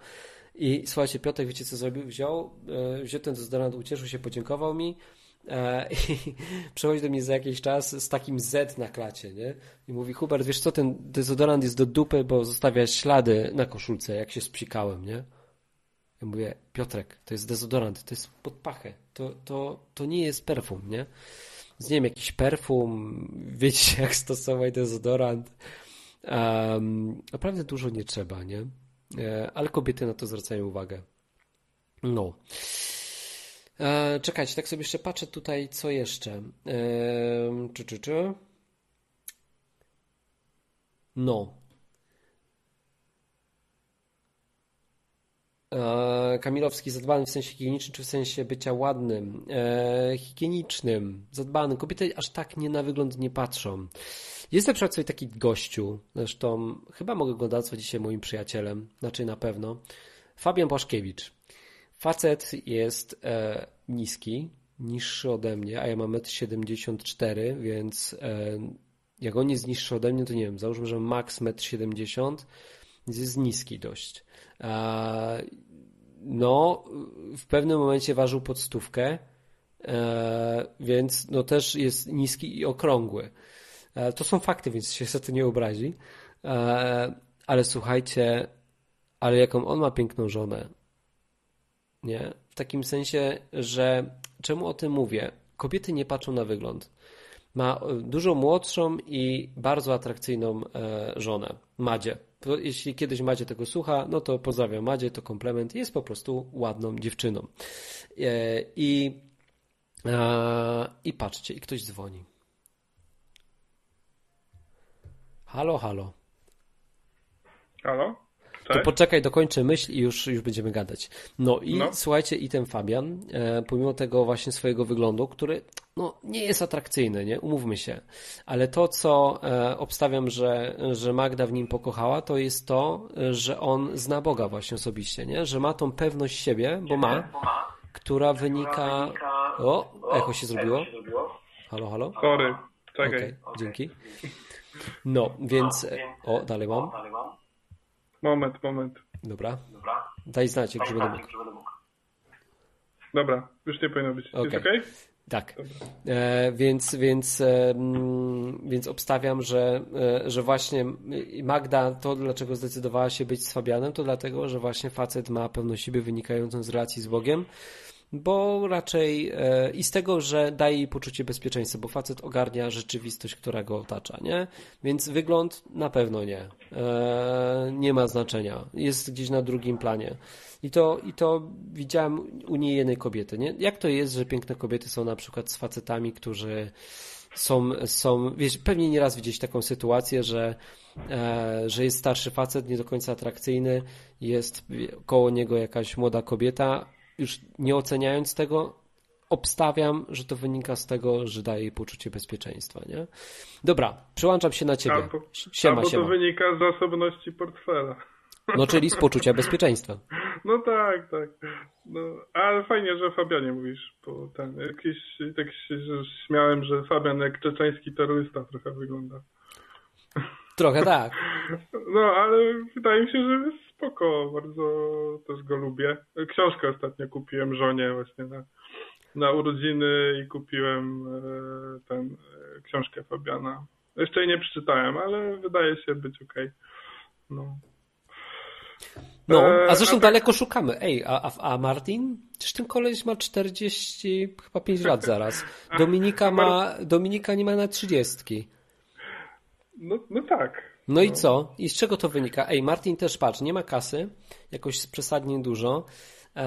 I słuchajcie, Piotrek, wiecie co zrobił? Wziął, e, wziął ten dezodorant, ucieszył się, podziękował mi e, [laughs] i przychodzi do mnie za jakiś czas z takim Z na klacie, nie? I mówi, Hubert, wiesz co, ten dezodorant jest do dupy, bo zostawia ślady na koszulce, jak się spsikałem, nie? Ja mówię, Piotrek, to jest dezodorant, to jest pod pachę, to, to, to nie jest perfum, nie? Z jakiś perfum, [laughs] wiecie jak stosować dezodorant. Um, naprawdę dużo nie trzeba, nie? E, ale kobiety na to zwracają uwagę. No. E, czekajcie, tak sobie jeszcze patrzę tutaj, co jeszcze. E, czy, czy, czy? No. Kamilowski zadbany w sensie higienicznym, czy w sensie bycia ładnym, e, higienicznym, zadbany. Kobiety aż tak nie na wygląd nie patrzą. Jest na przykład sobie taki gościu, zresztą chyba mogę go nazwać dzisiaj moim przyjacielem, znaczy na pewno, Fabian Płaszkiewicz. Facet jest e, niski, niższy ode mnie, a ja mam 1,74 m, więc e, jak on jest niższy ode mnie, to nie wiem, załóżmy, że max 1,70 m, więc jest niski dość. E, no, w pewnym momencie ważył pod stówkę, e, więc no też jest niski i okrągły. E, to są fakty, więc się za to nie obrazi. Ale słuchajcie, ale jaką on ma piękną żonę. Nie? W takim sensie, że czemu o tym mówię? Kobiety nie patrzą na wygląd. Ma dużo młodszą i bardzo atrakcyjną żonę, Madzie jeśli kiedyś Madzie tego słucha, no to pozdrawiam Madzie, to komplement. Jest po prostu ładną dziewczyną. E, I, i patrzcie, i ktoś dzwoni. Halo, halo. Halo? To poczekaj, dokończę myśl i już, już będziemy gadać. No i no. słuchajcie, i ten Fabian, e, pomimo tego właśnie swojego wyglądu, który no, nie jest atrakcyjny, nie? Umówmy się. Ale to, co e, obstawiam, że, że Magda w nim pokochała, to jest to, że on zna Boga właśnie osobiście, nie? Że ma tą pewność siebie, bo ma, która wynika... O, echo się zrobiło. Halo, halo? Sorry, czekaj. Okay, dzięki. No, więc... O, dalej mam. Moment, moment. Dobra. Daj znać, jak będę mógł. Dobra, już nie powinno być. Okay. Jest okej? Okay? Tak. E, więc, więc, e, więc obstawiam, że, e, że właśnie Magda to, dlaczego zdecydowała się być z Fabianem, to dlatego, że właśnie facet ma pewność siebie wynikającą z relacji z Bogiem bo raczej e, i z tego, że daje jej poczucie bezpieczeństwa, bo facet ogarnia rzeczywistość, która go otacza, nie? Więc wygląd na pewno nie. E, nie ma znaczenia. Jest gdzieś na drugim planie. I to, I to widziałem u niej jednej kobiety, nie? Jak to jest, że piękne kobiety są na przykład z facetami, którzy są, są wiesz, pewnie nieraz widzieć taką sytuację, że, e, że jest starszy facet, nie do końca atrakcyjny, jest koło niego jakaś młoda kobieta, już nie oceniając tego, obstawiam, że to wynika z tego, że daje jej poczucie bezpieczeństwa, nie? Dobra, przyłączam się na ciebie. Albo, siema, albo siema. to wynika z zasobności portfela. No, czyli z poczucia bezpieczeństwa. [laughs] No tak, tak. No, ale fajnie, że Fabianie mówisz, bo ten, jakiś, tak się śmiałem, że Fabian jak czeczeński terrorysta trochę wygląda. Trochę tak. [laughs] No, ale wydaje mi się, że spoko, bardzo też go lubię. Książkę ostatnio kupiłem żonie właśnie na, na urodziny i kupiłem e, ten e, książkę Fabiana. Jeszcze jej nie przeczytałem, ale wydaje się być okej. Okay. No. No, a zresztą a tak... daleko szukamy. Ej, a, a, a Martin? Przecież ten koleś ma 40, chyba 5 lat zaraz. [laughs] Dominika ma, Dominika nie ma na 30. No, no tak. No, i co? I z czego to wynika? Ej, Martin też patrz, nie ma kasy, jakoś przesadnie dużo, e,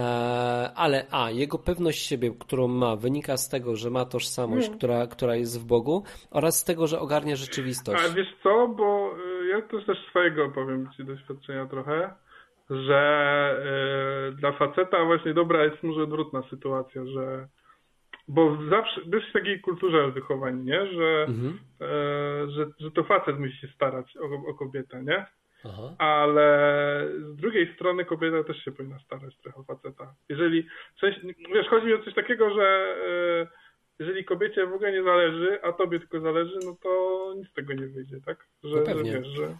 ale a, jego pewność siebie, którą ma, wynika z tego, że ma tożsamość, która, która jest w Bogu oraz z tego, że ogarnia rzeczywistość. A wiesz co, bo y, ja też też swojego powiem Ci doświadczenia trochę że y, dla faceta właśnie dobra jest może odwrotna sytuacja, że bo zawsze jest w takiej kulturze wychowań, nie? Że, mhm. y, że, że to facet musi się starać o, o kobietę, nie? Aha. Ale z drugiej strony kobieta też się powinna starać trochę o faceta. Jeżeli, wiesz, chodzi mi o coś takiego, że y, jeżeli kobiecie w ogóle nie zależy, a tobie tylko zależy, no to nic z tego nie wyjdzie, tak? Że, no że wiesz, że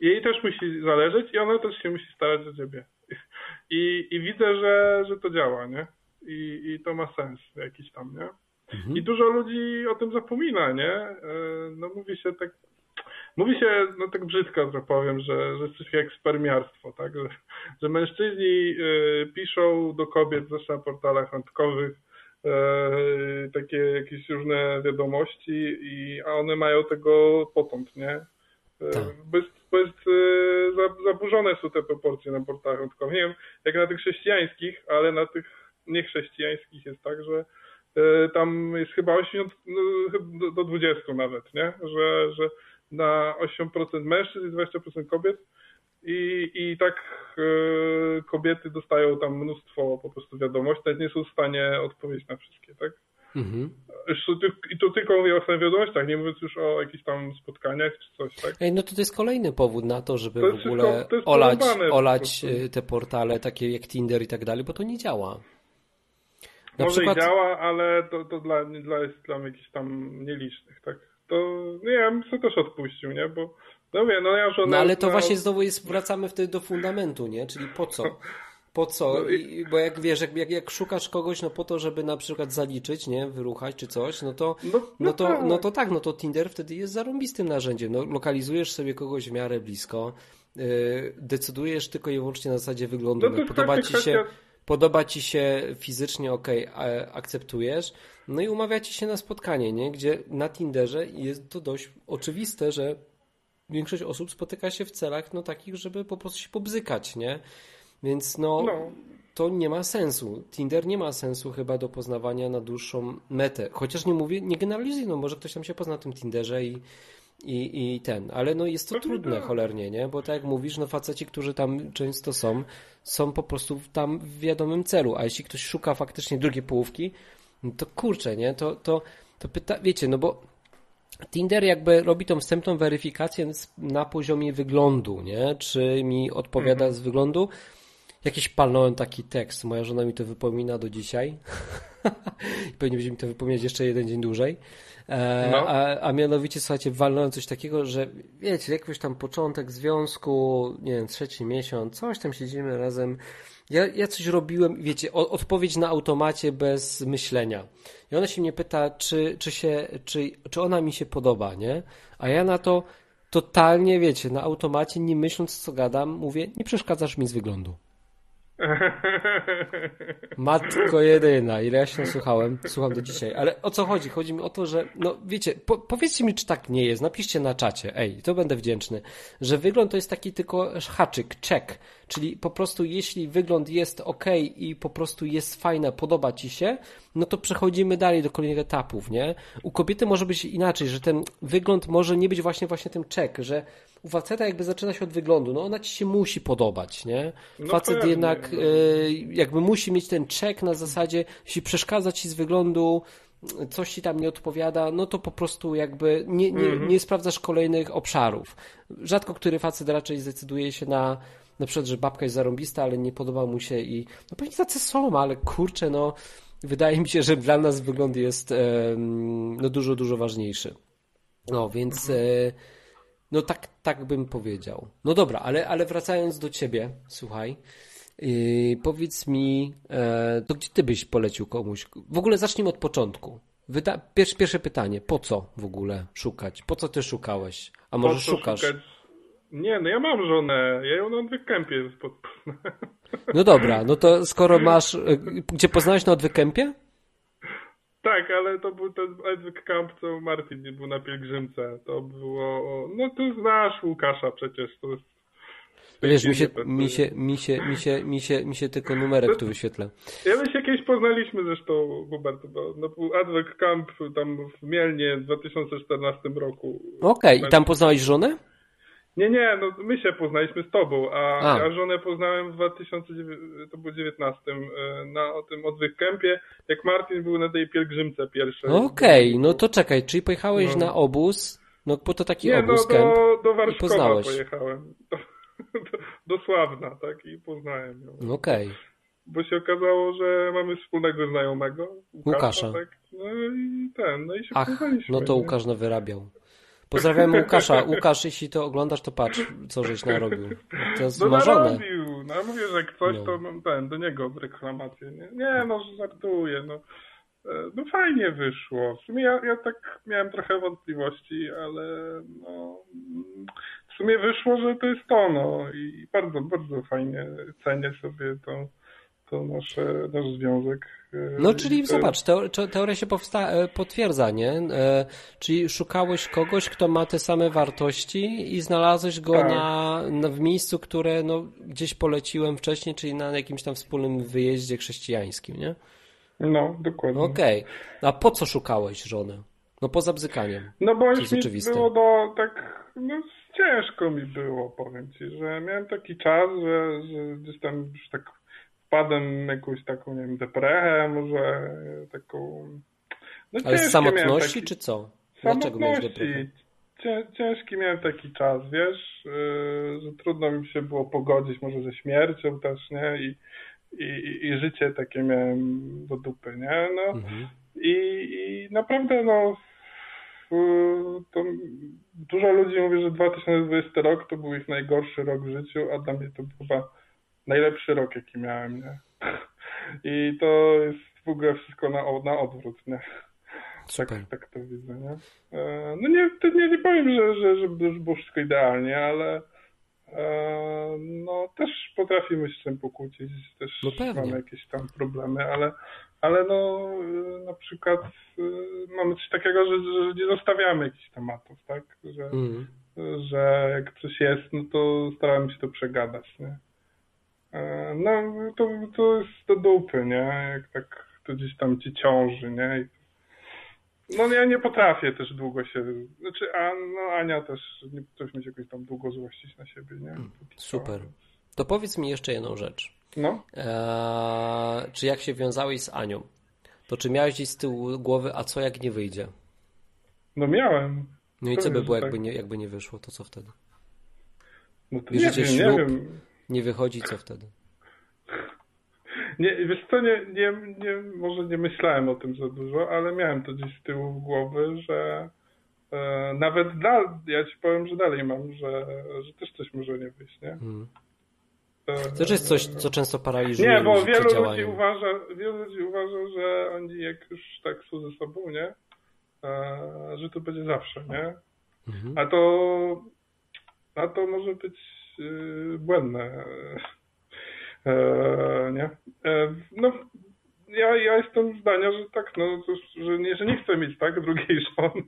jej też musi zależeć i ona też się musi starać o ciebie. I, i widzę, że, że to działa, nie? I, I to ma sens jakiś tam, nie? Mhm. I dużo ludzi o tym zapomina, nie? E, no mówi się tak, mówi się, no tak brzydko że powiem, że, że jest coś jak spermiarstwo, tak? Że, że mężczyźni e, piszą do kobiet, zwłaszcza na portalach randkowych, e, takie jakieś różne wiadomości, i, a one mają tego potąd, nie? Tak. Bo jest, bo jest zaburzone są te proporcje na portalach randkowych. Nie wiem, jak na tych chrześcijańskich, ale na tych niechrześcijańskich jest tak, że e, tam jest chyba 80 no, do 20 nawet, nie? Że, że na 8% mężczyzn i 20% kobiet i, i tak e, kobiety dostają tam mnóstwo po prostu wiadomości, nawet nie są w stanie odpowiedzieć na wszystkie, tak? Mhm. I to tylko mówię o wiadomościach, nie mówiąc już o jakichś tam spotkaniach czy coś, tak? Ej, no to, to jest kolejny powód na to, żeby to w ogóle wszystko, olać, olać y, te portale takie jak Tinder i tak dalej, bo to nie działa. Na Może przykład... i działa, ale to, to dla, dla, jest dla jakichś tam nielicznych, tak? To nie, ja bym sobie też odpuścił, nie? Bo no wiem, no ja żona... No ale to na... właśnie znowu jest, wracamy wtedy do fundamentu, nie? Czyli po co? Po co? No I, bo jak wiesz, jak, jak, jak, szukasz kogoś, no po to, żeby na przykład zaliczyć, nie, wyruchać czy coś, no to, no, no, no to, tak. no to tak, no to Tinder wtedy jest zarąbistym narzędziem. No, lokalizujesz sobie kogoś w miarę blisko, yy, decydujesz tylko i wyłącznie na zasadzie wyglądu. No podoba ci się. Podoba ci się fizycznie, ok, akceptujesz, no i umawiacie się na spotkanie, nie? Gdzie na Tinderze jest to dość oczywiste, że większość osób spotyka się w celach no takich, żeby po prostu się pobzykać, nie? Więc no, no, to nie ma sensu. Tinder nie ma sensu chyba do poznawania na dłuższą metę. Chociaż nie mówię, nie generalizuję, no może ktoś tam się pozna na tym Tinderze i, i, i ten, ale no jest to Pewnie trudne tak. cholernie, nie? Bo tak jak mówisz, no faceci, którzy tam często są, są po prostu tam w wiadomym celu, a jeśli ktoś szuka faktycznie drugiej połówki, no to kurczę, nie? To, to, to pyta, wiecie, no bo Tinder jakby robi tą wstępną weryfikację na poziomie wyglądu, nie? Czy mi odpowiada mhm. z wyglądu, Jakiś palnąłem taki tekst, moja żona mi to wypomina do dzisiaj. [laughs] Pewnie będzie mi to wypominać jeszcze jeden dzień dłużej. E, no. a, a mianowicie, słuchajcie, walnąłem coś takiego, że wiecie, jakiś tam początek związku, nie wiem, trzeci miesiąc, coś tam siedzimy razem. Ja, ja coś robiłem, wiecie, o, odpowiedź na automacie bez myślenia. I ona się mnie pyta, czy, czy, się, czy, czy ona mi się podoba, nie? A ja na to totalnie, wiecie, na automacie, nie myśląc co gadam, mówię, nie przeszkadzasz mi z wyglądu. Matko jedyna, ile ja się słuchałem, słucham do dzisiaj. Ale o co chodzi? Chodzi mi o to, że, no wiecie, po, powiedzcie mi, czy tak nie jest. Napiszcie na czacie, ej, to będę wdzięczny, że wygląd to jest taki tylko haczyk, check. Czyli po prostu jeśli wygląd jest ok i po prostu jest fajne, podoba ci się, no to przechodzimy dalej do kolejnych etapów, nie? U kobiety może być inaczej, że ten wygląd może nie być właśnie właśnie tym check, że u faceta jakby zaczyna się od wyglądu, no ona ci się musi podobać, nie? No Facet pewnie, jednak no. y, jakby musi mieć ten check na zasadzie, jeśli przeszkadza ci z wyglądu, coś ci tam nie odpowiada, no to po prostu jakby nie, nie, mhm. nie sprawdzasz kolejnych obszarów. Rzadko który facet raczej zdecyduje się na na przykład, że babka jest zarąbista, ale nie podoba mu się i no pewnie tacy są, ale kurczę, no wydaje mi się, że dla nas wygląd jest no dużo, dużo ważniejszy. No, więc mhm. e, no tak, tak bym powiedział. No dobra, ale, ale wracając do ciebie, słuchaj, yy, powiedz mi, e, to gdzie ty byś polecił komuś? W ogóle zacznijmy od początku. Wyda pierwsze, pierwsze pytanie, po co w ogóle szukać? Po co ty szukałeś? A może szukasz? Szukać? Nie, no ja mam żonę, ja ją na odwykępie [laughs] No dobra, no to skoro masz, e, gdzie poznałeś na odwykępie? Tak, ale to był ten Edward Camp, co Martin nie był na pielgrzymce. To było. No ty znasz Łukasza przecież. To jest Wiesz, mi się, mi, się, mi, się, mi, się, mi, się, mi się tylko numerek tu wyświetla. Ja my się kiedyś poznaliśmy zresztą, Hubert, bo no, był Adwek Camp tam w Mielnie w 2014 roku. Okej, okay. i tam poznałeś żonę? Nie, nie, no my się poznaliśmy z tobą, a, a. ja żonę poznałem w 2019 e, na o tym odwyk kempie, jak Martin był na tej pielgrzymce pierwszej. Okej, okay, no to czekaj, czyli pojechałeś no. na obóz, no bo to taki nie, obóz, no, do, do Warszawa pojechałem. [laughs] Do, do, do, Sławna, tak, i poznałem ją. Okej. Okay. Bo się okazało, że mamy wspólnego znajomego, Łukasza. Łukasza. Tak, no i ten, no i się Ach, poznaliśmy. no to Łukasz nie? wyrabiał. Pozdrawiam Łukasza. Łukasz, jeśli to oglądasz, to patrz, co żeś narobił. To jest no marzone. narobił. No mówię, że ktoś, no. to ten, do niego reklamację. Nie, nie no, żartuję. No. E, no fajnie wyszło. W sumie ja, ja tak miałem trochę wątpliwości, ale no, w sumie wyszło, że to jest to, no i bardzo, bardzo fajnie cenię sobie to, to nasze, nasz związek. No, czyli zobacz, teoria się e, potwierdza, nie? E, czyli szukałeś kogoś, kto ma te same wartości i znalazłeś go tak. na, na, w miejscu, które no, gdzieś poleciłem wcześniej, czyli na jakimś tam wspólnym wyjeździe chrześcijańskim, nie? No, dokładnie. Okej. Okay. A po co szukałeś żonę? No poza bzykaniem. No bo już mi oczywiste. było do, tak, no ciężko mi było, powiem ci, że miałem taki czas, że, że gdzieś tam już tak wpadłem jakąś taką, nie wiem, deprechę, może taką... No, Ale z samotności, taki... czy co? Dlaczego miałeś deprechę? Ciężki miałem taki czas, wiesz, yy, że trudno mi się było pogodzić może ze śmiercią też, nie? I, i, i życie takie miałem do dupy, nie? No, mhm. i, I naprawdę, no, to dużo ludzi mówi, że 2020 rok to był ich najgorszy rok w życiu, a dla mnie to chyba najlepszy rok, jaki miałem, nie? I to jest w ogóle wszystko na, na odwrót, nie? Tak, tak to widzę, nie? E, no nie, nie, nie powiem, że, że, że było wszystko idealnie, ale e, no też potrafimy się z tym pokłócić, też no mamy jakieś tam problemy, ale, ale no na przykład e, mamy coś takiego, że, że nie zostawiamy jakichś tematów, tak? Że, mm. że jak coś jest, no to staramy się to przegadać, nie? E, no, to, to jest do dupy, nie? Jak tak to gdzieś tam ci ciąży, nie? No ja nie potrafię też długo się, znaczy a, no, Ania też nie potrafi mieć jakoś tam długo złościć na siebie, nie? Hmm, super. To powiedz mi jeszcze jedną rzecz. No. Eee, czy jak się wiązałeś z Anią, to czy miałeś gdzieś z tyłu głowy, a co jak nie wyjdzie? No miałem. No i co by było, jakby, tak. nie, jakby nie wyszło, to co wtedy? No to Bierzecie nie wiem, ślub, nie wiem nie wychodzi, co wtedy? Nie, wiesz co, nie, nie, nie, może nie myślałem o tym za dużo, ale miałem to gdzieś z tyłu głowy, że e, nawet dal, ja ci powiem, że dalej mam, że, że też coś może nie wyjść, nie? Hmm. E, to też jest coś, co często paraliżuje Nie, bo wielu ludzi, uważa, wielu ludzi uważa, że oni jak już tak są ze sobą, nie? E, że to będzie zawsze, nie? Mhm. A to a to może być błędne. E, nie? E, no, ja, ja jestem zdania, że tak, no, że, nie, że nie chcę mieć tak drugiej żony.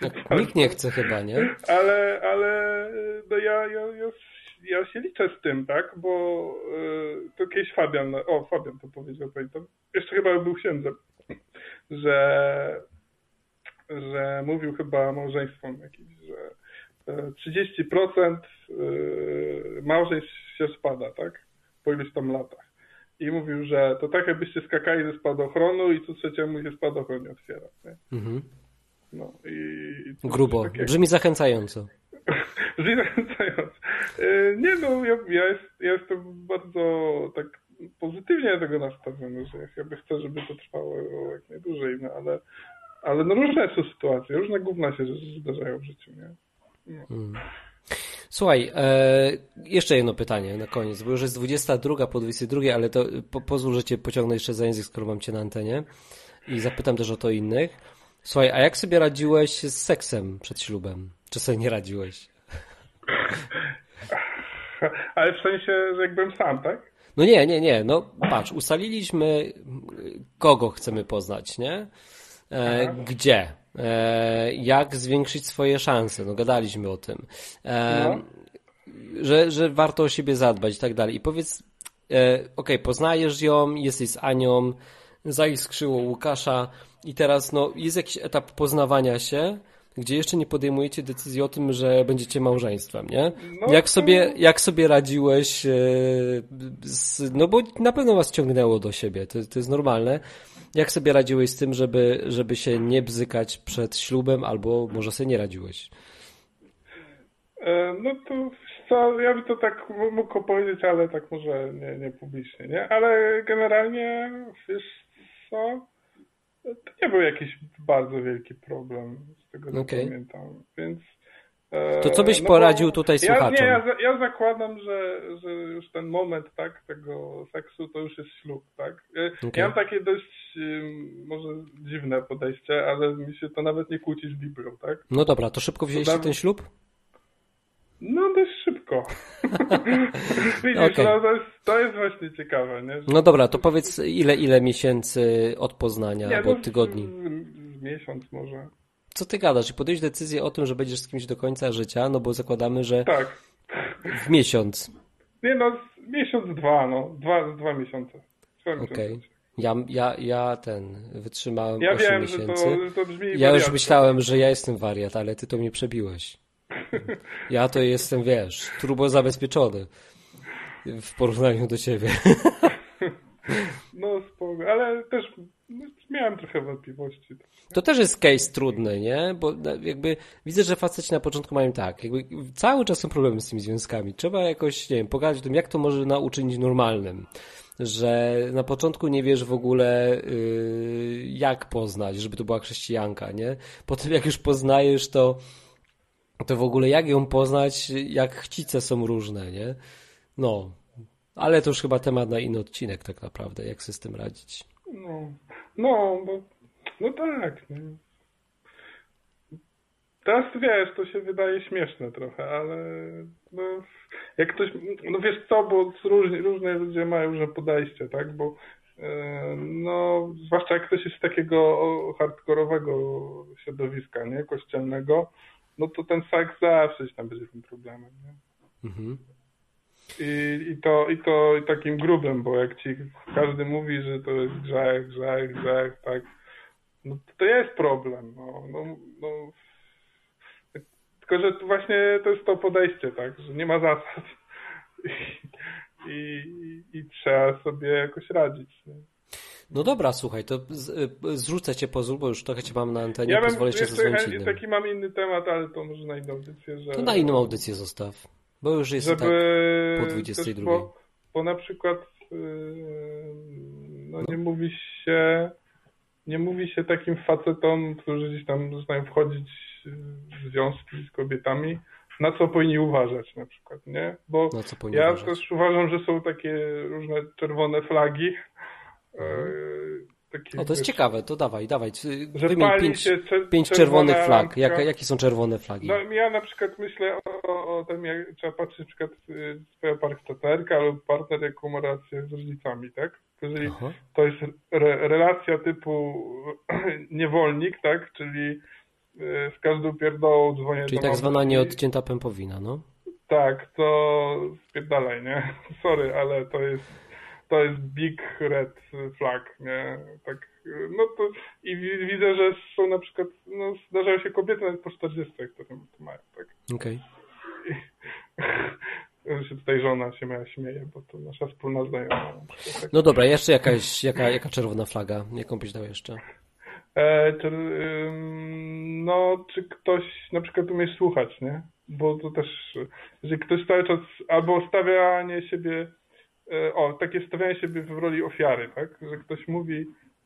Tak, nikt nie chce chyba, nie? Ale, ale no ja, ja, ja, ja się liczę z tym, tak? Bo e, to kiedyś Fabian, o Fabian to powiedział, pamiętam, jeszcze chyba był księdzem, że, że mówił chyba małżeństwom jakimś, że 30% małżeństw się spada, tak? Po iluś tam latach i mówił, że to tak jakbyście skakali ze spadochronu i tu trzeciemu się spadochron nie otwiera. Nie? Mhm. No i... Grubo. Tak jak... Brzmi zachęcająco. [laughs] Brzmi zachęcająco. E, nie no, ja, ja, jest, ja jestem bardzo tak pozytywnie do tego nastawiony, że ja jakby chcę, żeby to trwało jak najdłużej, no ale, ale no różne są sytuacje, różne gówna się zdarzają w życiu, nie? Hmm. Słuchaj, e, jeszcze jedno pytanie na koniec, bo już jest 22 po 22, ale to po, pozwól, że cię pociągnę jeszcze za język, skoro mam cię na antenie i zapytam też o to innych. Słuchaj, a jak sobie radziłeś z seksem przed ślubem? Czy sobie nie radziłeś? [laughs] Ale w sensie, że jakbym sam, tak? No nie, nie, nie. No patrz, ustaliliśmy, kogo chcemy poznać, nie? E, gdzie? E, jak zwiększyć swoje szanse. No gadaliśmy o tym. E, no. Że, że warto o siebie zadbać i tak dalej. I powiedz, e, ok, poznajesz ją, jesteś z Anią, zaiskrzyło Łukasza i teraz no, jest jakiś etap poznawania się, gdzie jeszcze nie podejmujecie decyzji o tym, że będziecie małżeństwem, nie? No, jak, sobie, jak sobie radziłeś, z, no bo na pewno was ciągnęło do siebie, to, to jest normalne, jak sobie radziłeś z tym, żeby, żeby się nie bzykać przed ślubem, albo może sobie nie radziłeś? E, no to co, ja bym to tak mógł powiedzieć, ale tak może nie, nie publicznie, nie? Ale generalnie, wiesz co, to nie był jakiś bardzo wielki problem, tego okay. pamiętam, więc to co byś no poradził tutaj słuchaczom? Ja, nie, ja, ja zakładam, że, że już ten moment tak, tego seksu to już jest ślub, tak? Okay. Ja mam takie dość może dziwne podejście, ale mi się to nawet nie kłóci z Biblią, tak? No dobra, to szybko wzięliście to ten ślub? No dość szybko. [laughs] Widzisz, okay. no, to, jest, to jest właśnie ciekawe, nie? Że... No dobra, to powiedz ile, ile miesięcy od poznania nie, albo no, tygodni? Miesiąc może. Co ty gadasz? I podjąć decyzję o tym, że będziesz z kimś do końca życia, no bo zakładamy, że tak. w miesiąc. Nie no, miesiąc, dwa, no. Dwa, dwa miesiące. Okej. Okay. Ja, ja, ja ten, wytrzymałem ja 8 wiem, miesięcy. Że to, to brzmi ja już myślałem, że ja jestem wariat, ale ty to mnie przebiłeś. Ja to jestem, wiesz, turbo zabezpieczony w porównaniu do ciebie. [laughs] No spoko, ale też no, miałem trochę wątpliwości. To też jest case trudny, nie? Bo jakby widzę, że faceci na początku mają tak, jakby cały czas są problemy z tymi związkami. Trzeba jakoś, nie wiem, pogadać o tym, jak to może nauczyć normalnym. Że na początku nie wiesz w ogóle yy, jak poznać, żeby to była chrześcijanka, nie? Potem jak już poznajesz, to to w ogóle jak ją poznać, jak chcice są różne, nie? No, ale to już chyba temat na inny odcinek tak naprawdę, jak sobie z tym radzić. No, no, bo, no tak. Nie. Teraz wiesz, to się wydaje śmieszne trochę, ale no, jak ktoś, no wiesz co, bo różni, różne ludzie mają różne podejście, tak, bo e, no, zwłaszcza jak ktoś jest z takiego hardkorowego środowiska, nie, kościelnego, no to ten seks zawsze tam będzie tym problemem, nie? Mhm. I, i, to, i to takim grubym, bo jak ci każdy mówi, że to jest grzech, grzech, grzech, tak, no to, jest problem. No, no, no. Tylko, że właśnie to jest to podejście, tak, że nie ma zasad i, i, i trzeba sobie jakoś radzić. Nie? No dobra, słuchaj, to z, zrzucę cię pozór, bo już trochę cię mam na antenie, ja pozwolę cię zadzwonić innym. Taki mam inny temat, ale to może na inną audycję, że... To na inną audycję zostaw. Bo już jest żeby tak po 22. Bo, bo na przykład yy, no, nie mówi się nie mówi się takim facetom, którzy gdzieś tam zaczynają wchodzić w związki z kobietami, na co powinni uważać na przykład, nie? Bo ja uważać? też uważam, że są takie różne czerwone flagi, yy, Taki, o, to jest wiesz, ciekawe, to dawaj, dawaj. Wymień pięć, się pięć czerwonych flag. Jak, jakie są czerwone flagi? No, ja na przykład myślę o, o tym, jak trzeba patrzeć na przykład y, swoja partnerka lub partner, jaką ma relację z rodzicami, tak? Jeżeli Aha. to jest re, relacja typu [clears throat] niewolnik, tak? Czyli y, z każdą pierdołą dzwonię Czyli tak zwana nieodcięta pępowina, no? Tak, to spierdalaj, nie? [laughs] Sorry, ale to jest to jest big red flag, nie? Tak, no to i widzę, że są na przykład, no zdarzają się kobiety nawet po 40, które to mają, tak? Okej. [laughs] Okay. się tutaj żona się moja śmieje, bo to nasza wspólna znajoma. Tak. No dobra, jeszcze jakaś, jaka, jaka czerwona flaga? Jaką byś dał jeszcze? E, czy, no, czy ktoś na przykład umie słuchać, nie? Bo to też, jeżeli ktoś cały czas albo stawianie siebie E, o, takie stawianie siebie w roli ofiary, tak? Że ktoś mówi,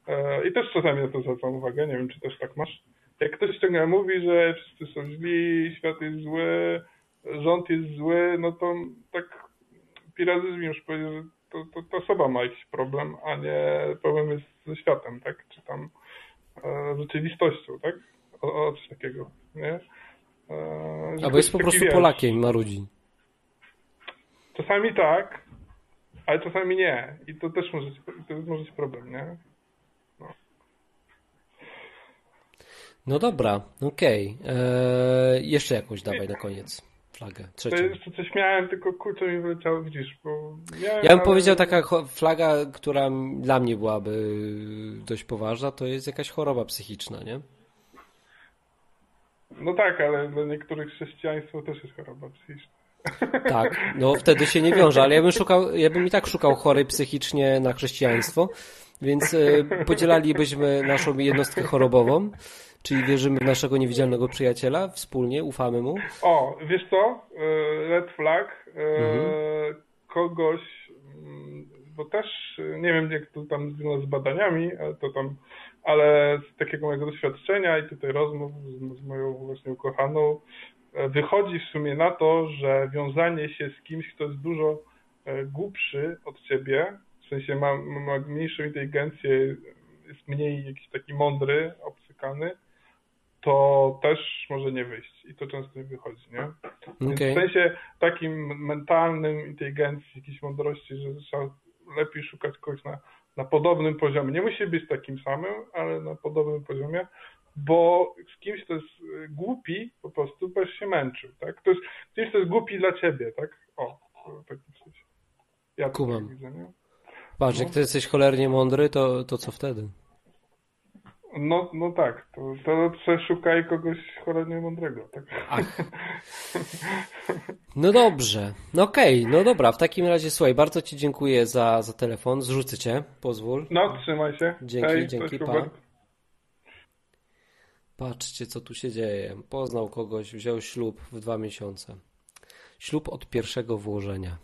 e, i też czasami na to zwracam uwagę, nie wiem, czy też tak masz, jak ktoś ciągle mówi, że wszyscy są źli, świat jest zły, rząd jest zły, no to tak pirazyzm już powiedział, że to, to, to osoba ma jakiś problem, a nie problem jest ze światem, tak? Czy tam e, rzeczywistością, tak? O, o coś takiego, nie? E, Albo jest po prostu wiesz, Polakiem, marudzi. Czasami tak, ale czasami nie. I to też może, to może być problem, nie? No, no dobra, okej. Okay. Eee, jeszcze jakąś dawaj na koniec flagę. Trzecią. To jeszcze coś miałem, tylko kurczę mi wyleciało, widzisz, bo miałem, Ja bym ale... powiedział, taka flaga, która dla mnie byłaby dość poważna, to jest jakaś choroba psychiczna, nie? No tak, ale dla niektórych chrześcijaństwo też jest choroba psychiczna. Tak, no wtedy się nie wiąże, ale ja bym szukał, ja bym i tak szukał chorej psychicznie na chrześcijaństwo, więc y, podzielalibyśmy naszą jednostkę chorobową, czyli wierzymy w naszego niewidzialnego przyjaciela, wspólnie ufamy mu. O, wiesz co? E, red flag, e, mhm. kogoś, mm, bo też nie wiem jak to tam z badaniami, to tam, ale z takiego mojego doświadczenia i tutaj rozmów z, z moją właśnie ukochaną, wychodzi w sumie na to, że wiązanie się z kimś, kto jest dużo e, głupszy od ciebie, w sensie ma, ma mniejszą inteligencję, jest mniej jakiś taki mądry, obcykany, to też może nie wyjść. I to często nie wychodzi, nie? Okay. w sensie takim mentalnym, inteligencji, jakiejś mądrości, że trzeba lepiej szukać kogoś na, na podobnym poziomie. Nie musi być takim samym, ale na podobnym poziomie, bo z kimś, kto jest y, głupi, po prostu będziesz się męczył, tak? To jest kimś, kto jest głupi dla ciebie, tak? O, w takim sensie. Ja Kumam. Widzę, nie? Patrz, no. jak ty jesteś cholernie mądry, to, to co wtedy? No, no tak, to, to przeszukaj kogoś cholernie mądrego, tak? Ach. [laughs] No dobrze, no okej, okay. no dobra, w takim razie słuchaj, bardzo Ci dziękuję za, za telefon, zrzucę Cię, pozwól. No, trzymaj się. Dzięki, Hej, dzięki, pa. Patrzcie, co tu się dzieje. Poznał kogoś, wziął ślub w dwa miesiące. Ślub od pierwszego włożenia. [laughs]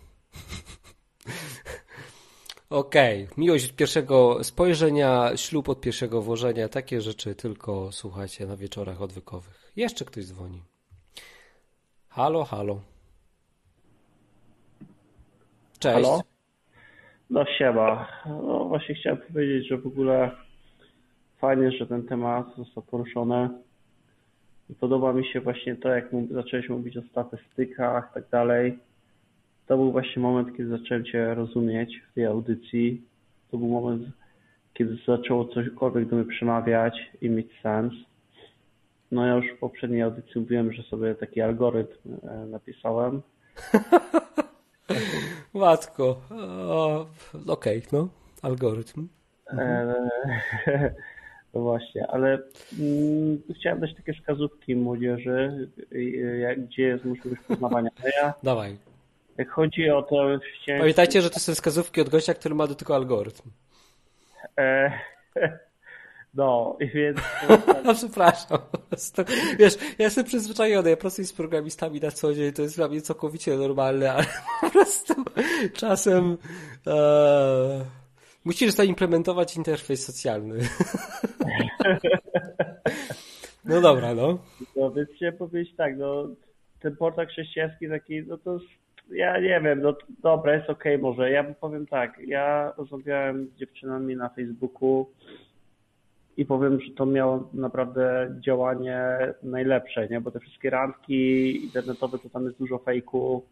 Okej, okay. miłość od pierwszego spojrzenia, ślub od pierwszego włożenia, takie rzeczy tylko słuchajcie na wieczorach odwykowych. Jeszcze ktoś dzwoni. Halo, halo. Cześć. Halo? No siema. No właśnie chciałem powiedzieć, że w ogóle fajnie, że ten temat został poruszony. I podoba mi się właśnie to, jak zacząłeś mówić o statystykach i tak dalej. To był właśnie moment, kiedy zacząłem Cię rozumieć w tej audycji. To był moment, kiedy zaczęło cośkolwiek do mnie przemawiać i mieć sens. No ja już w poprzedniej audycji mówiłem, że sobie taki algorytm e, napisałem. [laughs] Matko. Okej, okay, no. Algorytm. Mhm. [laughs] No właśnie, ale mm, chciałem dać takie wskazówki młodzieży, jak, gdzie jest możliwość poznawania. Ja, [laughs] Dawaj. Jak chodzi o to... Chciałem... Pamiętajcie, że to są wskazówki od gościa, który ma do tego algorytm. E, [laughs] no, i więc... [laughs] no, przepraszam. Wiesz, ja jestem przyzwyczajony, ja pracuję z programistami na co dzień, to jest dla mnie całkowicie normalne, ale po prostu czasem... E Musisz zaimplementować interfejs socjalny. [laughs] no dobra, no. No więc chciałem powiedzieć tak, no ten portal chrześcijański taki, no to ja nie wiem, no dobra, jest okej okay może. Ja powiem tak, ja rozmawiałem z dziewczynami na Facebooku i powiem, że to miało naprawdę działanie najlepsze, nie? bo te wszystkie randki internetowe to tam jest dużo fejku,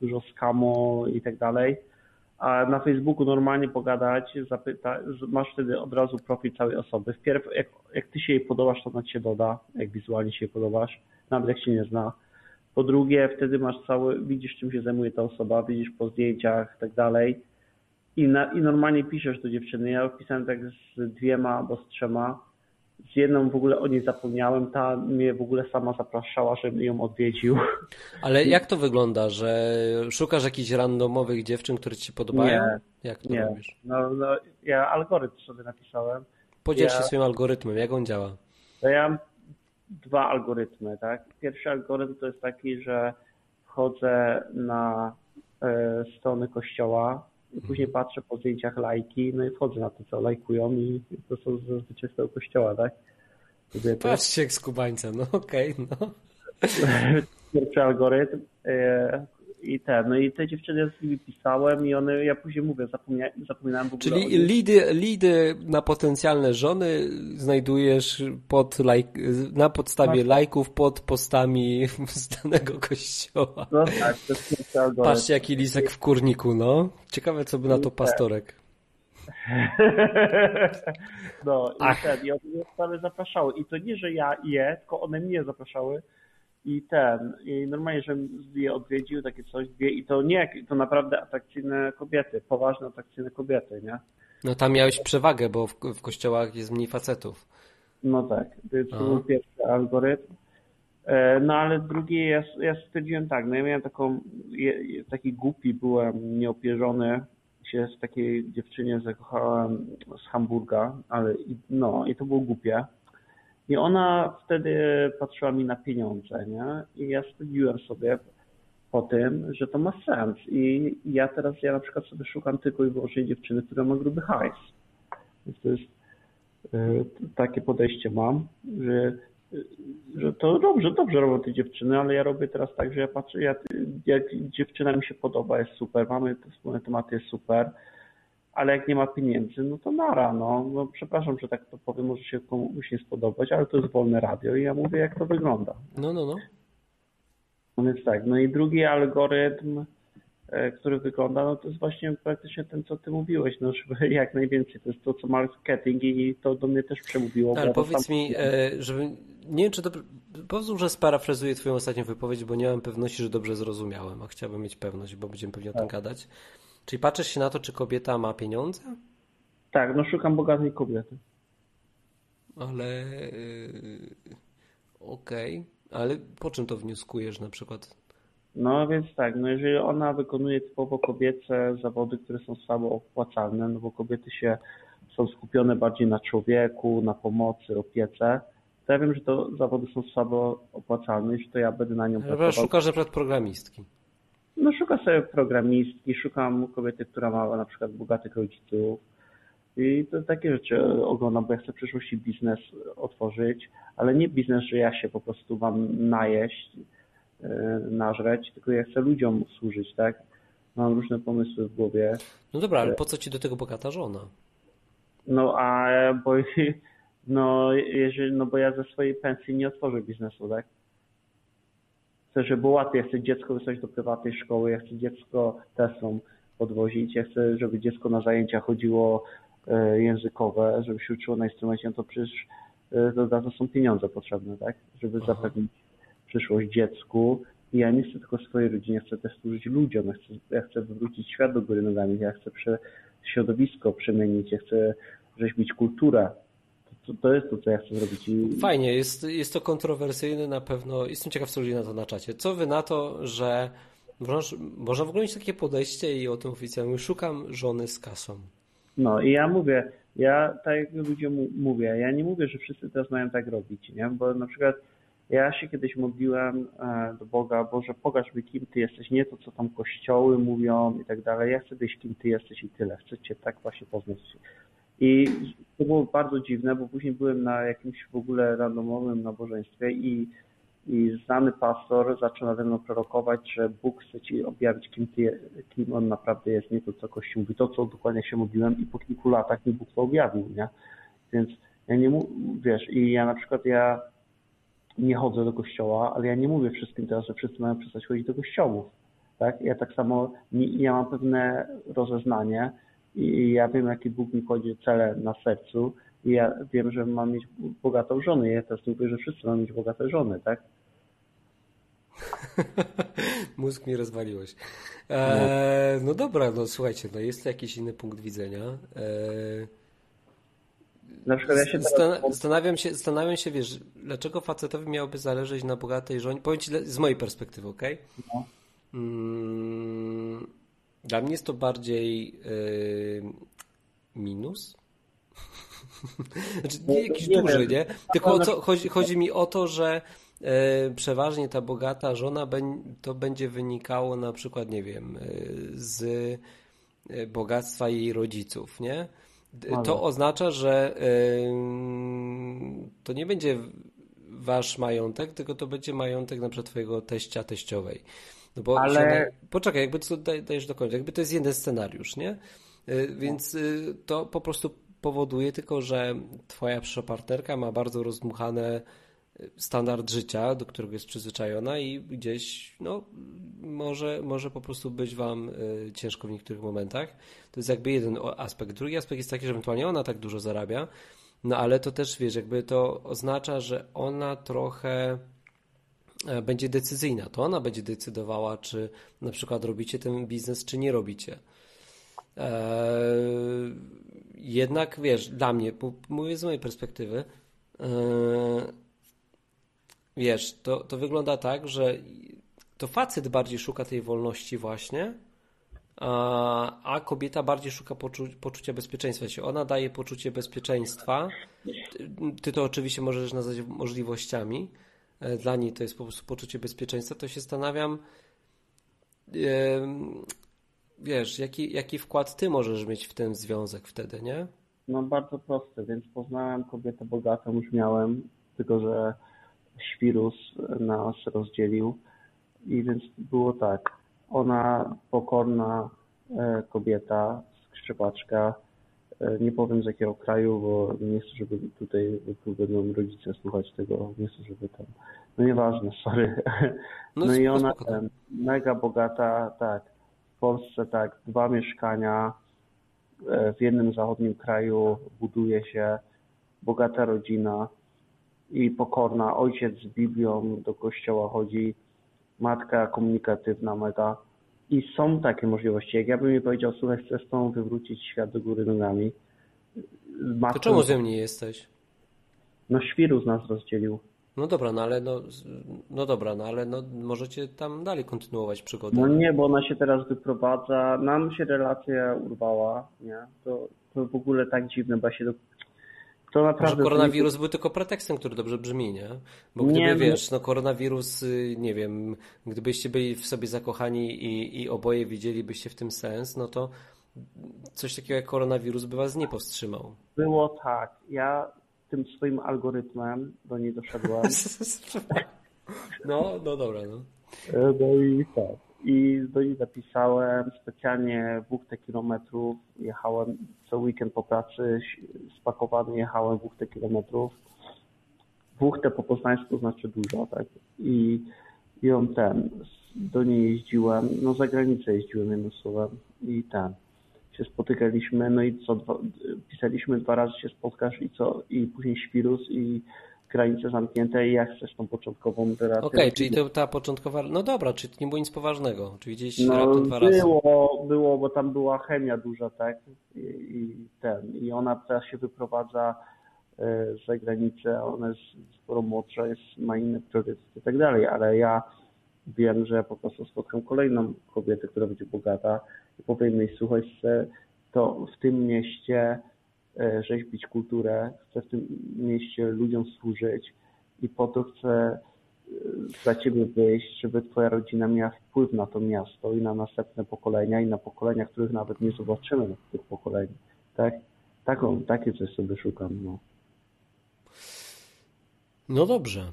dużo skamu i tak dalej. A na Facebooku normalnie pogadać, zapyta, masz wtedy od razu profil całej osoby. Wpierw jak, jak ty się jej podobasz, to ona ci się doda, jak wizualnie się jej podobasz, nawet jak się nie zna. Po drugie, wtedy masz cały, widzisz czym się zajmuje ta osoba, widzisz po zdjęciach i tak dalej i, na, i normalnie piszesz do dziewczyny. Ja pisałem tak z dwiema albo z trzema. Z jedną w ogóle o niej zapomniałem, ta mnie w ogóle sama zapraszała, żebym ją odwiedził. Ale jak to wygląda, że szukasz jakichś randomowych dziewczyn, które ci podobają? Nie, jak to nie. robisz? No, no, ja algorytm sobie napisałem. Podziel ja, się swoim algorytmem, jak on działa? Ja mam dwa algorytmy, tak? Pierwszy algorytm to jest taki, że wchodzę na e, strony kościoła, i później patrzę po zdjęciach lajki, no i wchodzę na to, co lajkują i to są zazwyczaj z tego kościoła, tak? Patrzcie jak skubańca, no okej, okay, no. [laughs] Pierwszy algorytm. I ten, no i te dziewczyny z nimi pisałem i one, ja później mówię, zapomnia, zapominałem w ogóle Czyli lidy, lidy na potencjalne żony znajdujesz pod lajk, na podstawie no. lajków pod postami [laughs] z danego kościoła. No tak, to jest Patrzcie jaki lisek w kurniku, no. Ciekawe co by na to pastorek. [laughs] No i Ach. ten, i one mnie zapraszały. I to nie, że ja je, tylko one mnie zapraszały i ten, i normalnie, żebym je odwiedził, takie coś, dwie, i to nie, to naprawdę atrakcyjne kobiety, poważne, atrakcyjne kobiety, nie? No tam miałeś przewagę, bo w, w kościołach jest mniej facetów. No tak, to był pierwszy algorytm. E, no ale drugi, ja, ja stwierdziłem tak, no ja miałem taką, taki głupi byłem, nieopierzony, się z takiej dziewczynie zakochałem z Hamburga, ale no i to było głupie. I ona wtedy patrzyła mi na pieniądze, nie? I ja stwierdziłem sobie po tym, że to ma sens. I ja teraz, ja na przykład sobie szukam tylko i wyłącznie dziewczyny, która ma gruby hajs. Więc to jest y, takie podejście mam, że, że to dobrze, dobrze robią te dziewczyny, ale ja robię teraz tak, że ja patrzę, jak, jak dziewczyna mi się podoba, jest super, mamy te wspólne tematy, jest super, ale jak nie ma pieniędzy, no to nara, no, no przepraszam, że tak to powiem, może się komuś nie spodobać, ale to jest wolne radio i ja mówię, jak to wygląda. No, no, no. No więc tak, no i drugi algorytm, e, który wygląda, no to jest właśnie praktycznie ten, co ty mówiłeś, no żeby [laughs] jak najwięcej, to jest to, co marketing i to do mnie też przemówiło. Ale powiedz tam... mi, e, żeby, nie wiem, czy to, pozwól, że sparafrazuję twoją ostatnią wypowiedź, bo nie mam pewności, że dobrze zrozumiałem, a chciałbym mieć pewność, bo będziemy pewnie o tym tak. gadać. Czyli patrzysz się na to, czy kobieta ma pieniądze? Tak, no szukam bogatej kobiety. Ale yy, okej, okay. ale po czym to wnioskujesz na przykład? No więc tak, no jeżeli ona wykonuje typowo kobiece zawody, które są słabo opłacalne, no bo kobiety się są skupione bardziej na człowieku, na pomocy, opiece, to ja wiem, że to zawody są słabo opłacalne i że to ja będę na nią pracował. Szukasz na przykład programistki. No szukam sobie programistki, szukam kobiety, która ma na przykład bogatych rodziców i to takie rzeczy oglądam, bo ja chcę w przyszłości biznes otworzyć, ale nie biznes, że ja się po prostu mam najeść, e, nażreć, tylko ja chcę ludziom służyć, tak? Mam różne pomysły w głowie. No dobra, ale po co ci do tego bogata żona? No a bo, [laughs] no, jeżeli, no bo ja ze swojej pensji nie otworzę biznesu, tak? Chcę, żeby było łatwiej. Ja chcę dziecko wysłać do prywatnej szkoły, ja chcę dziecko Teslą podwozić, ja chcę, żeby dziecko na zajęcia chodziło e, językowe, żeby się uczyło na instrumencie, no to przecież e, to, to są pieniądze potrzebne, tak? Żeby Aha. zapewnić przyszłość dziecku. I ja nie chcę tylko swojej rodzinie, chcę też służyć ludziom, ja chcę, ja chcę wywrócić świat do góry nogami, ja chcę prze, środowisko przemienić, ja chcę rzeźbić kulturę, to, to jest to, co ja chcę zrobić. I... Fajnie, jest, jest to kontrowersyjne na pewno. Jestem ciekaw, co ludzi na to na czacie. Co wy na to, że można, można w ogóle mieć takie podejście i o tym oficjalnie szukam żony z kasą. No i ja mówię, ja tak jak ludziom mówię, ja nie mówię, że wszyscy teraz mają tak robić, nie? Bo na przykład ja się kiedyś modliłem e, do Boga, Boże, pokaż mi, kim Ty jesteś, nie to, co tam kościoły mówią i tak dalej. Ja chcę wiedzieć, kim Ty jesteś i tyle. Chcę Cię tak właśnie poznać. I to było bardzo dziwne, bo później byłem na jakimś w ogóle randomowym nabożeństwie i, i znany pastor zaczął nade mną prorokować, że Bóg chce ci objawić, kim, ty, kim on naprawdę jest, nie to, co Kościół mówi. To, co dokładnie się modliłem i po kilku latach mi Bóg to objawił, nie? Więc Ja nie wiesz, i ja na przykład ja nie chodzę do kościoła, ale ja nie mówię wszystkim teraz, że wszyscy mają przestać chodzić do kościołów. Tak? Ja tak samo, ja mam pewne rozeznanie i ja wiem, jaki Bóg mi kładzie cele na sercu i ja wiem, że mam mieć bogatą żonę. Ja też mówię, że wszyscy mają mieć bogate żony, tak? [laughs] Mózg mi rozwaliłeś. E, no dobra, no słuchajcie, no jest to jakiś inny punkt widzenia. E, na przykład ja się teraz... Zastanawiam się, zastanawiam się, wiesz, dlaczego facetowi miałoby zależeć na bogatej żonie? Powiem ci z mojej perspektywy, ok? No. Mm, dla mnie jest to bardziej yy, minus. [laughs] znaczy, nie jakiś nie duży, wiem. nie? Tylko co, chodzi, chodzi mi o to, że yy, przeważnie ta bogata żona to będzie wynikało na przykład, nie wiem, yy, z bogactwa jej rodziców, nie? To oznacza, że to nie będzie wasz majątek, tylko to będzie majątek na przykład twojego teścia, teściowej. No bo Ale... Poczekaj, jakby to dajesz do końca, jakby to jest jeden scenariusz, nie? Y, więc y, to po prostu powoduje tylko, że twoja przyszła partnerka ma bardzo rozdmuchane standard życia, do którego jest przyzwyczajona i gdzieś no, może, może po prostu być wam y, ciężko w niektórych momentach. To jest jakby jeden aspekt. Drugi aspekt jest taki, że ewentualnie ona tak dużo zarabia, no ale to też wiesz, jakby to oznacza, że ona trochę będzie decyzyjna. To ona będzie decydowała, czy na przykład robicie ten biznes, czy nie robicie. Eee, jednak wiesz, dla mnie, mówię z mojej perspektywy, eee, wiesz, to, to wygląda tak, że to facet bardziej szuka tej wolności właśnie, a, a kobieta bardziej szuka poczu, poczucia bezpieczeństwa. Jeśli ona daje poczucie bezpieczeństwa, ty to oczywiście możesz nazwać możliwościami, e, dla niej to jest po prostu poczucie bezpieczeństwa, to się zastanawiam, wiesz, jaki, jaki wkład ty możesz mieć w ten związek wtedy, nie? No bardzo prosty, więc poznałem kobietę bogatą, już miałem, tylko że świrus nas rozdzielił i więc było tak, ona pokorna e, kobieta, skrzypaczka, e, nie powiem z jakiego kraju, bo nie chcę, żeby tutaj tu będą rodzice słuchać tego, nie chcę, żeby tam, no nieważne, sorry. [laughs] No, no i ona ten, mega bogata, tak, w Polsce tak, dwa mieszkania, e, w jednym zachodnim kraju buduje się, bogata rodzina, i pokorna, ojciec z Biblią do kościoła chodzi, matka komunikatywna mega. I są takie możliwości. Jak ja bym jej powiedział, słuchaj, chcę z tą wywrócić świat do góry nogami. Matką, to czemu ze mnie jesteś? No świrus nas rozdzielił. No dobra, no ale no, no dobra, no ale no, możecie tam dalej kontynuować przygodę. No nie, bo ona się teraz wyprowadza. Nam się relacja urwała, nie? To, to w ogóle tak dziwne, bo ja się do to naprawdę... Może koronawirus był tylko pretekstem, który dobrze brzmi, nie? Bo gdyby, nie, wiesz, no koronawirus, y, nie wiem, gdybyście byli w sobie zakochani i, i oboje widzielibyście w tym sens, no to coś takiego jak koronawirus by was nie powstrzymał. Było tak. Ja tym swoim algorytmem do niej doszedłem. [laughs] no, no dobra, no. E, no i tak i do niej zapisałem specjalnie te kilometrów. Jechałem co weekend po pracy, spakowany jechałem te kilometrów. te po poznańsku znaczy dużo, tak? I, i on ten, do niej jeździłem, no za granicę jeździłem jednym słowem i ten, się spotykaliśmy, no i co, dwa, pisaliśmy dwa razy się spotkasz i co, i później świrus i granice zamknięte i jak chcesz tą początkową relację. Okej, okay, czyli to ta początkowa, no dobra, czy to nie było nic poważnego, czy widzieliście no, raptem dwa razy? Było, było, bo tam była chemia duża, tak, I, i ten, i ona teraz się wyprowadza e, za granicę, ona jest sporo młodsza, jest, ma inne priorytety i tak dalej, ale ja wiem, że po prostu spotkam kolejną kobietę, która będzie bogata i powiem jej, słuchaj, to w tym mieście E, rzeźbić kulturę, chcę w tym mieście ludziom służyć i po to chcę e, za ciebie wyjść, żeby twoja rodzina miała wpływ na to miasto i na następne pokolenia i na pokolenia, których nawet nie zobaczymy w tych pokoleń. Tak? Taką, takie coś sobie szukam. No, no dobrze.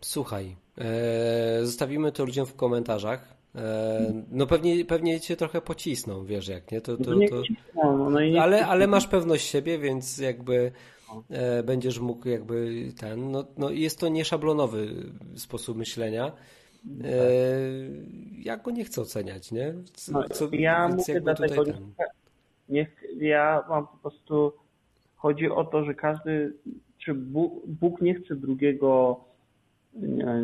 Słuchaj, e, zostawimy to ludziom w komentarzach. E, no pewnie, pewnie cię trochę pocisną, wiesz jak, nie? To, to, to... No, no ale, ale masz pewność siebie, więc jakby e, będziesz mógł jakby ten, no, no jest to nieszablonowy sposób myślenia. E, ja go nie chcę oceniać, nie? Co, no, ja mówię dlatego, ten... niech, ja mam po prostu, chodzi o to, że każdy, czy Bóg, Bóg nie chce drugiego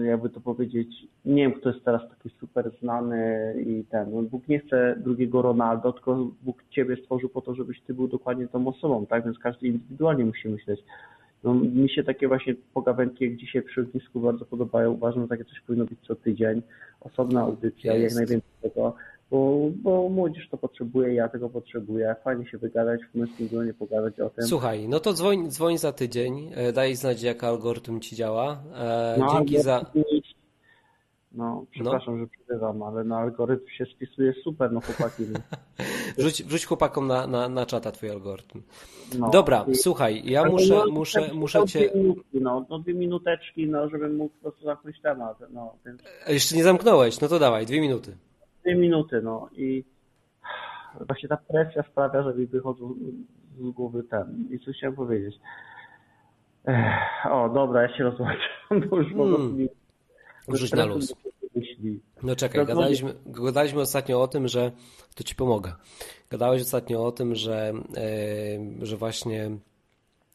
jakby to powiedzieć, nie wiem, kto jest teraz taki super znany i ten, no Bóg nie chce drugiego Ronaldo, tylko Bóg ciebie stworzył po to, żebyś ty był dokładnie tą osobą, tak, więc każdy indywidualnie musi myśleć. No, mi się takie właśnie pogawędki jak dzisiaj przy ognisku bardzo podobają. Uważam, że takie coś powinno być co tydzień. Osobna audycja, jest. jak najwięcej tego bo, bo młodzież to potrzebuje, ja tego potrzebuję. Fajnie się wygadać, w męskim gronie pogadać o tym. Słuchaj, no to dzwoń, dzwoń za tydzień, e, daj znać, jak algorytm ci działa. E, no, dzięki za... No, przepraszam, no. że przerywam, ale na algorytm się spisuje super, no chłopaki. [laughs] wrzuć, wrzuć chłopakom na, na, na czata twój algorytm. No, Dobra, i... słuchaj, ja muszę, no, muszę, muszę cię... Dwie minutki, no, no dwie minuteczki, no, żebym mógł po prostu zamknąć temat. No, więc... Jeszcze nie zamknąłeś, no to dawaj, dwie minuty dwie minuty, no i właśnie ta presja sprawia, że mi wychodzą z głowy ten. I co chciałem powiedzieć? Ech, o, dobra, ja się rozłączam, bo już hmm. Rzuć na luz. No czekaj, gadaliśmy, gadaliśmy ostatnio o tym, że to ci pomogę. Gadałeś ostatnio o tym, że, yy, że właśnie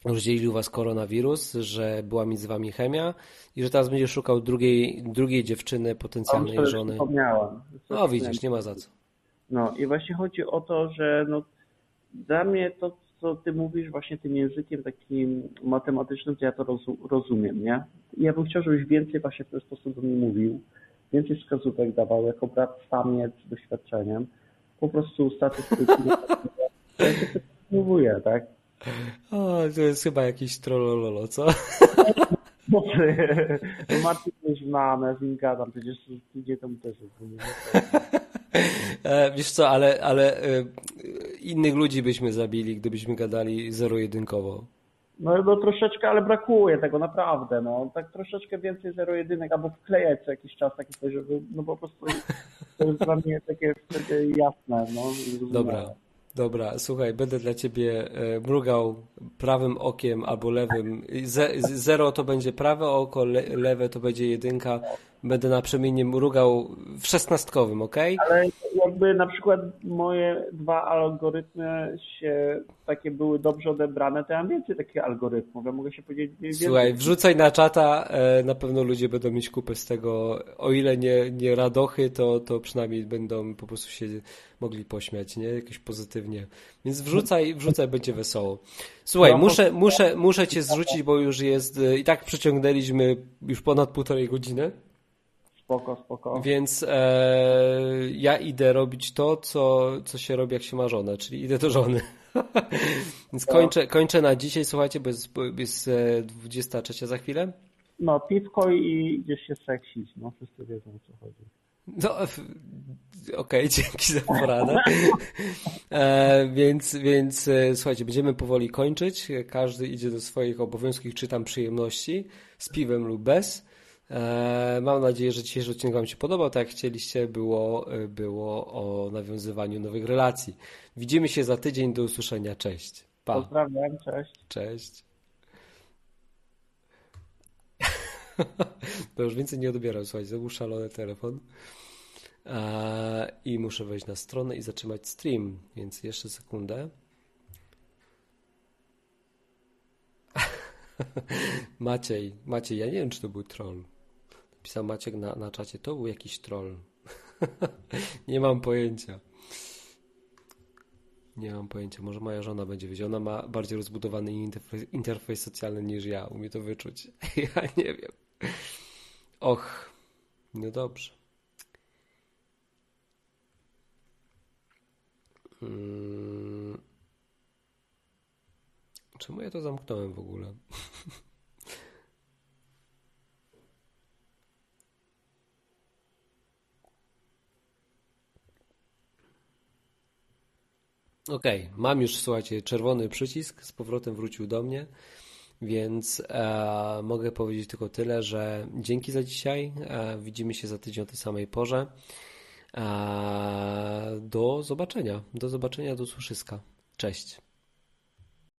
rozdzielił was koronawirus, że była między wami chemia i że teraz będziesz szukał drugiej, drugiej dziewczyny, potencjalnej żony. Wspomniałam. No widzisz, nie ma za co. No i właśnie chodzi o to, że no, dla mnie to, co ty mówisz właśnie tym językiem takim matematycznym, to ja to rozumiem, nie? Ja bym chciał, żebyś więcej właśnie w ten sposób do mnie mówił, więcej wskazówek dawał, jako brat samiec z doświadczeniem. Po prostu statystyki. [laughs] ja się mówię, tak? O, to jest chyba jakiś trollololo, co? [laughs] Marcin już znamy, z nim gadam, przecież tydzień temu też. E, wiesz co, ale, ale e, innych ludzi byśmy zabili, gdybyśmy gadali zero-jedynkowo. No, no troszeczkę, ale brakuje tego naprawdę, no. Tak troszeczkę więcej zero-jedynek, albo wklejać co jakiś czas taki coś, żeby, no po prostu to jest dla mnie takie wtedy jasne, no. Dobra. Dobra, słuchaj, będę dla ciebie e, mrugał prawym okiem albo lewym. Zero to będzie prawe oko, lewe to będzie jedynka. Będę na przemiennie mrugał w szesnastkowym, ok? Ale jakby na przykład moje dwa algorytmy się takie były dobrze odebrane, to ja mam więcej takich algorytmów. Ja mogę się powiedzieć więcej. Słuchaj, wrzucaj na czata, e, na pewno ludzie będą mieć kupę z tego. O ile nie, nie radochy, to, to przynajmniej będą po prostu się mogli pośmiać, nie? Jakoś pozytywnie. Więc wrzucaj, wrzucaj, będzie wesoło. Słuchaj, no, muszę, muszę, muszę cię zrzucić, bo już jest, e, i tak przeciągnęliśmy już ponad półtorej godziny. Spoko, spoko. Więc e, ja idę robić to, co, co się robi, jak się ma żonę, czyli idę do żony. [laughs] Więc kończę, kończę na dzisiaj, słuchajcie, bo jest, jest 23 za chwilę. No, piwko i gdzieś się seksić, no wszyscy wiedzą o co chodzi. No, okej, okay, [laughs] dzięki za poradę. E, więc, więc e, słuchajcie, będziemy powoli kończyć. Każdy idzie do swoich obowiązków, czy tam przyjemności, z piwem lub bez. E, mam nadzieję, że dzisiejszy odcinek Wam się podobał. Tak jak chcieliście, było, e, było o nawiązywaniu nowych relacji. Widzimy się za tydzień. Do usłyszenia. Cześć. Pa. Pozdrawiam. Cześć. Cześć. [laughs] to już więcej nie odbieram. Słuchajcie, to był szalony telefon. E, I muszę wejść na stronę i zatrzymać stream. Więc jeszcze sekundę. [laughs] Maciej, Maciej, ja nie wiem, czy to był troll. Pisał Maciek na, na czacie, to był jakiś troll. [laughs] nie mam pojęcia. Nie mam pojęcia. Może moja żona będzie wiedziała. Ona ma bardziej rozbudowany interfejs, interfejs socjalny niż ja. Umie to wyczuć. [laughs] ja nie wiem. Och. No dobrze. Hmm. Czemu ja to zamknąłem w ogóle? [laughs] Okej, okay, mam już, słuchajcie, czerwony przycisk, z powrotem wrócił do mnie, więc e, mogę powiedzieć tylko tyle, że dzięki za dzisiaj. E, widzimy się za tydzień o tej samej porze. Do zobaczenia. Do zobaczenia, do słyszyska. Cześć.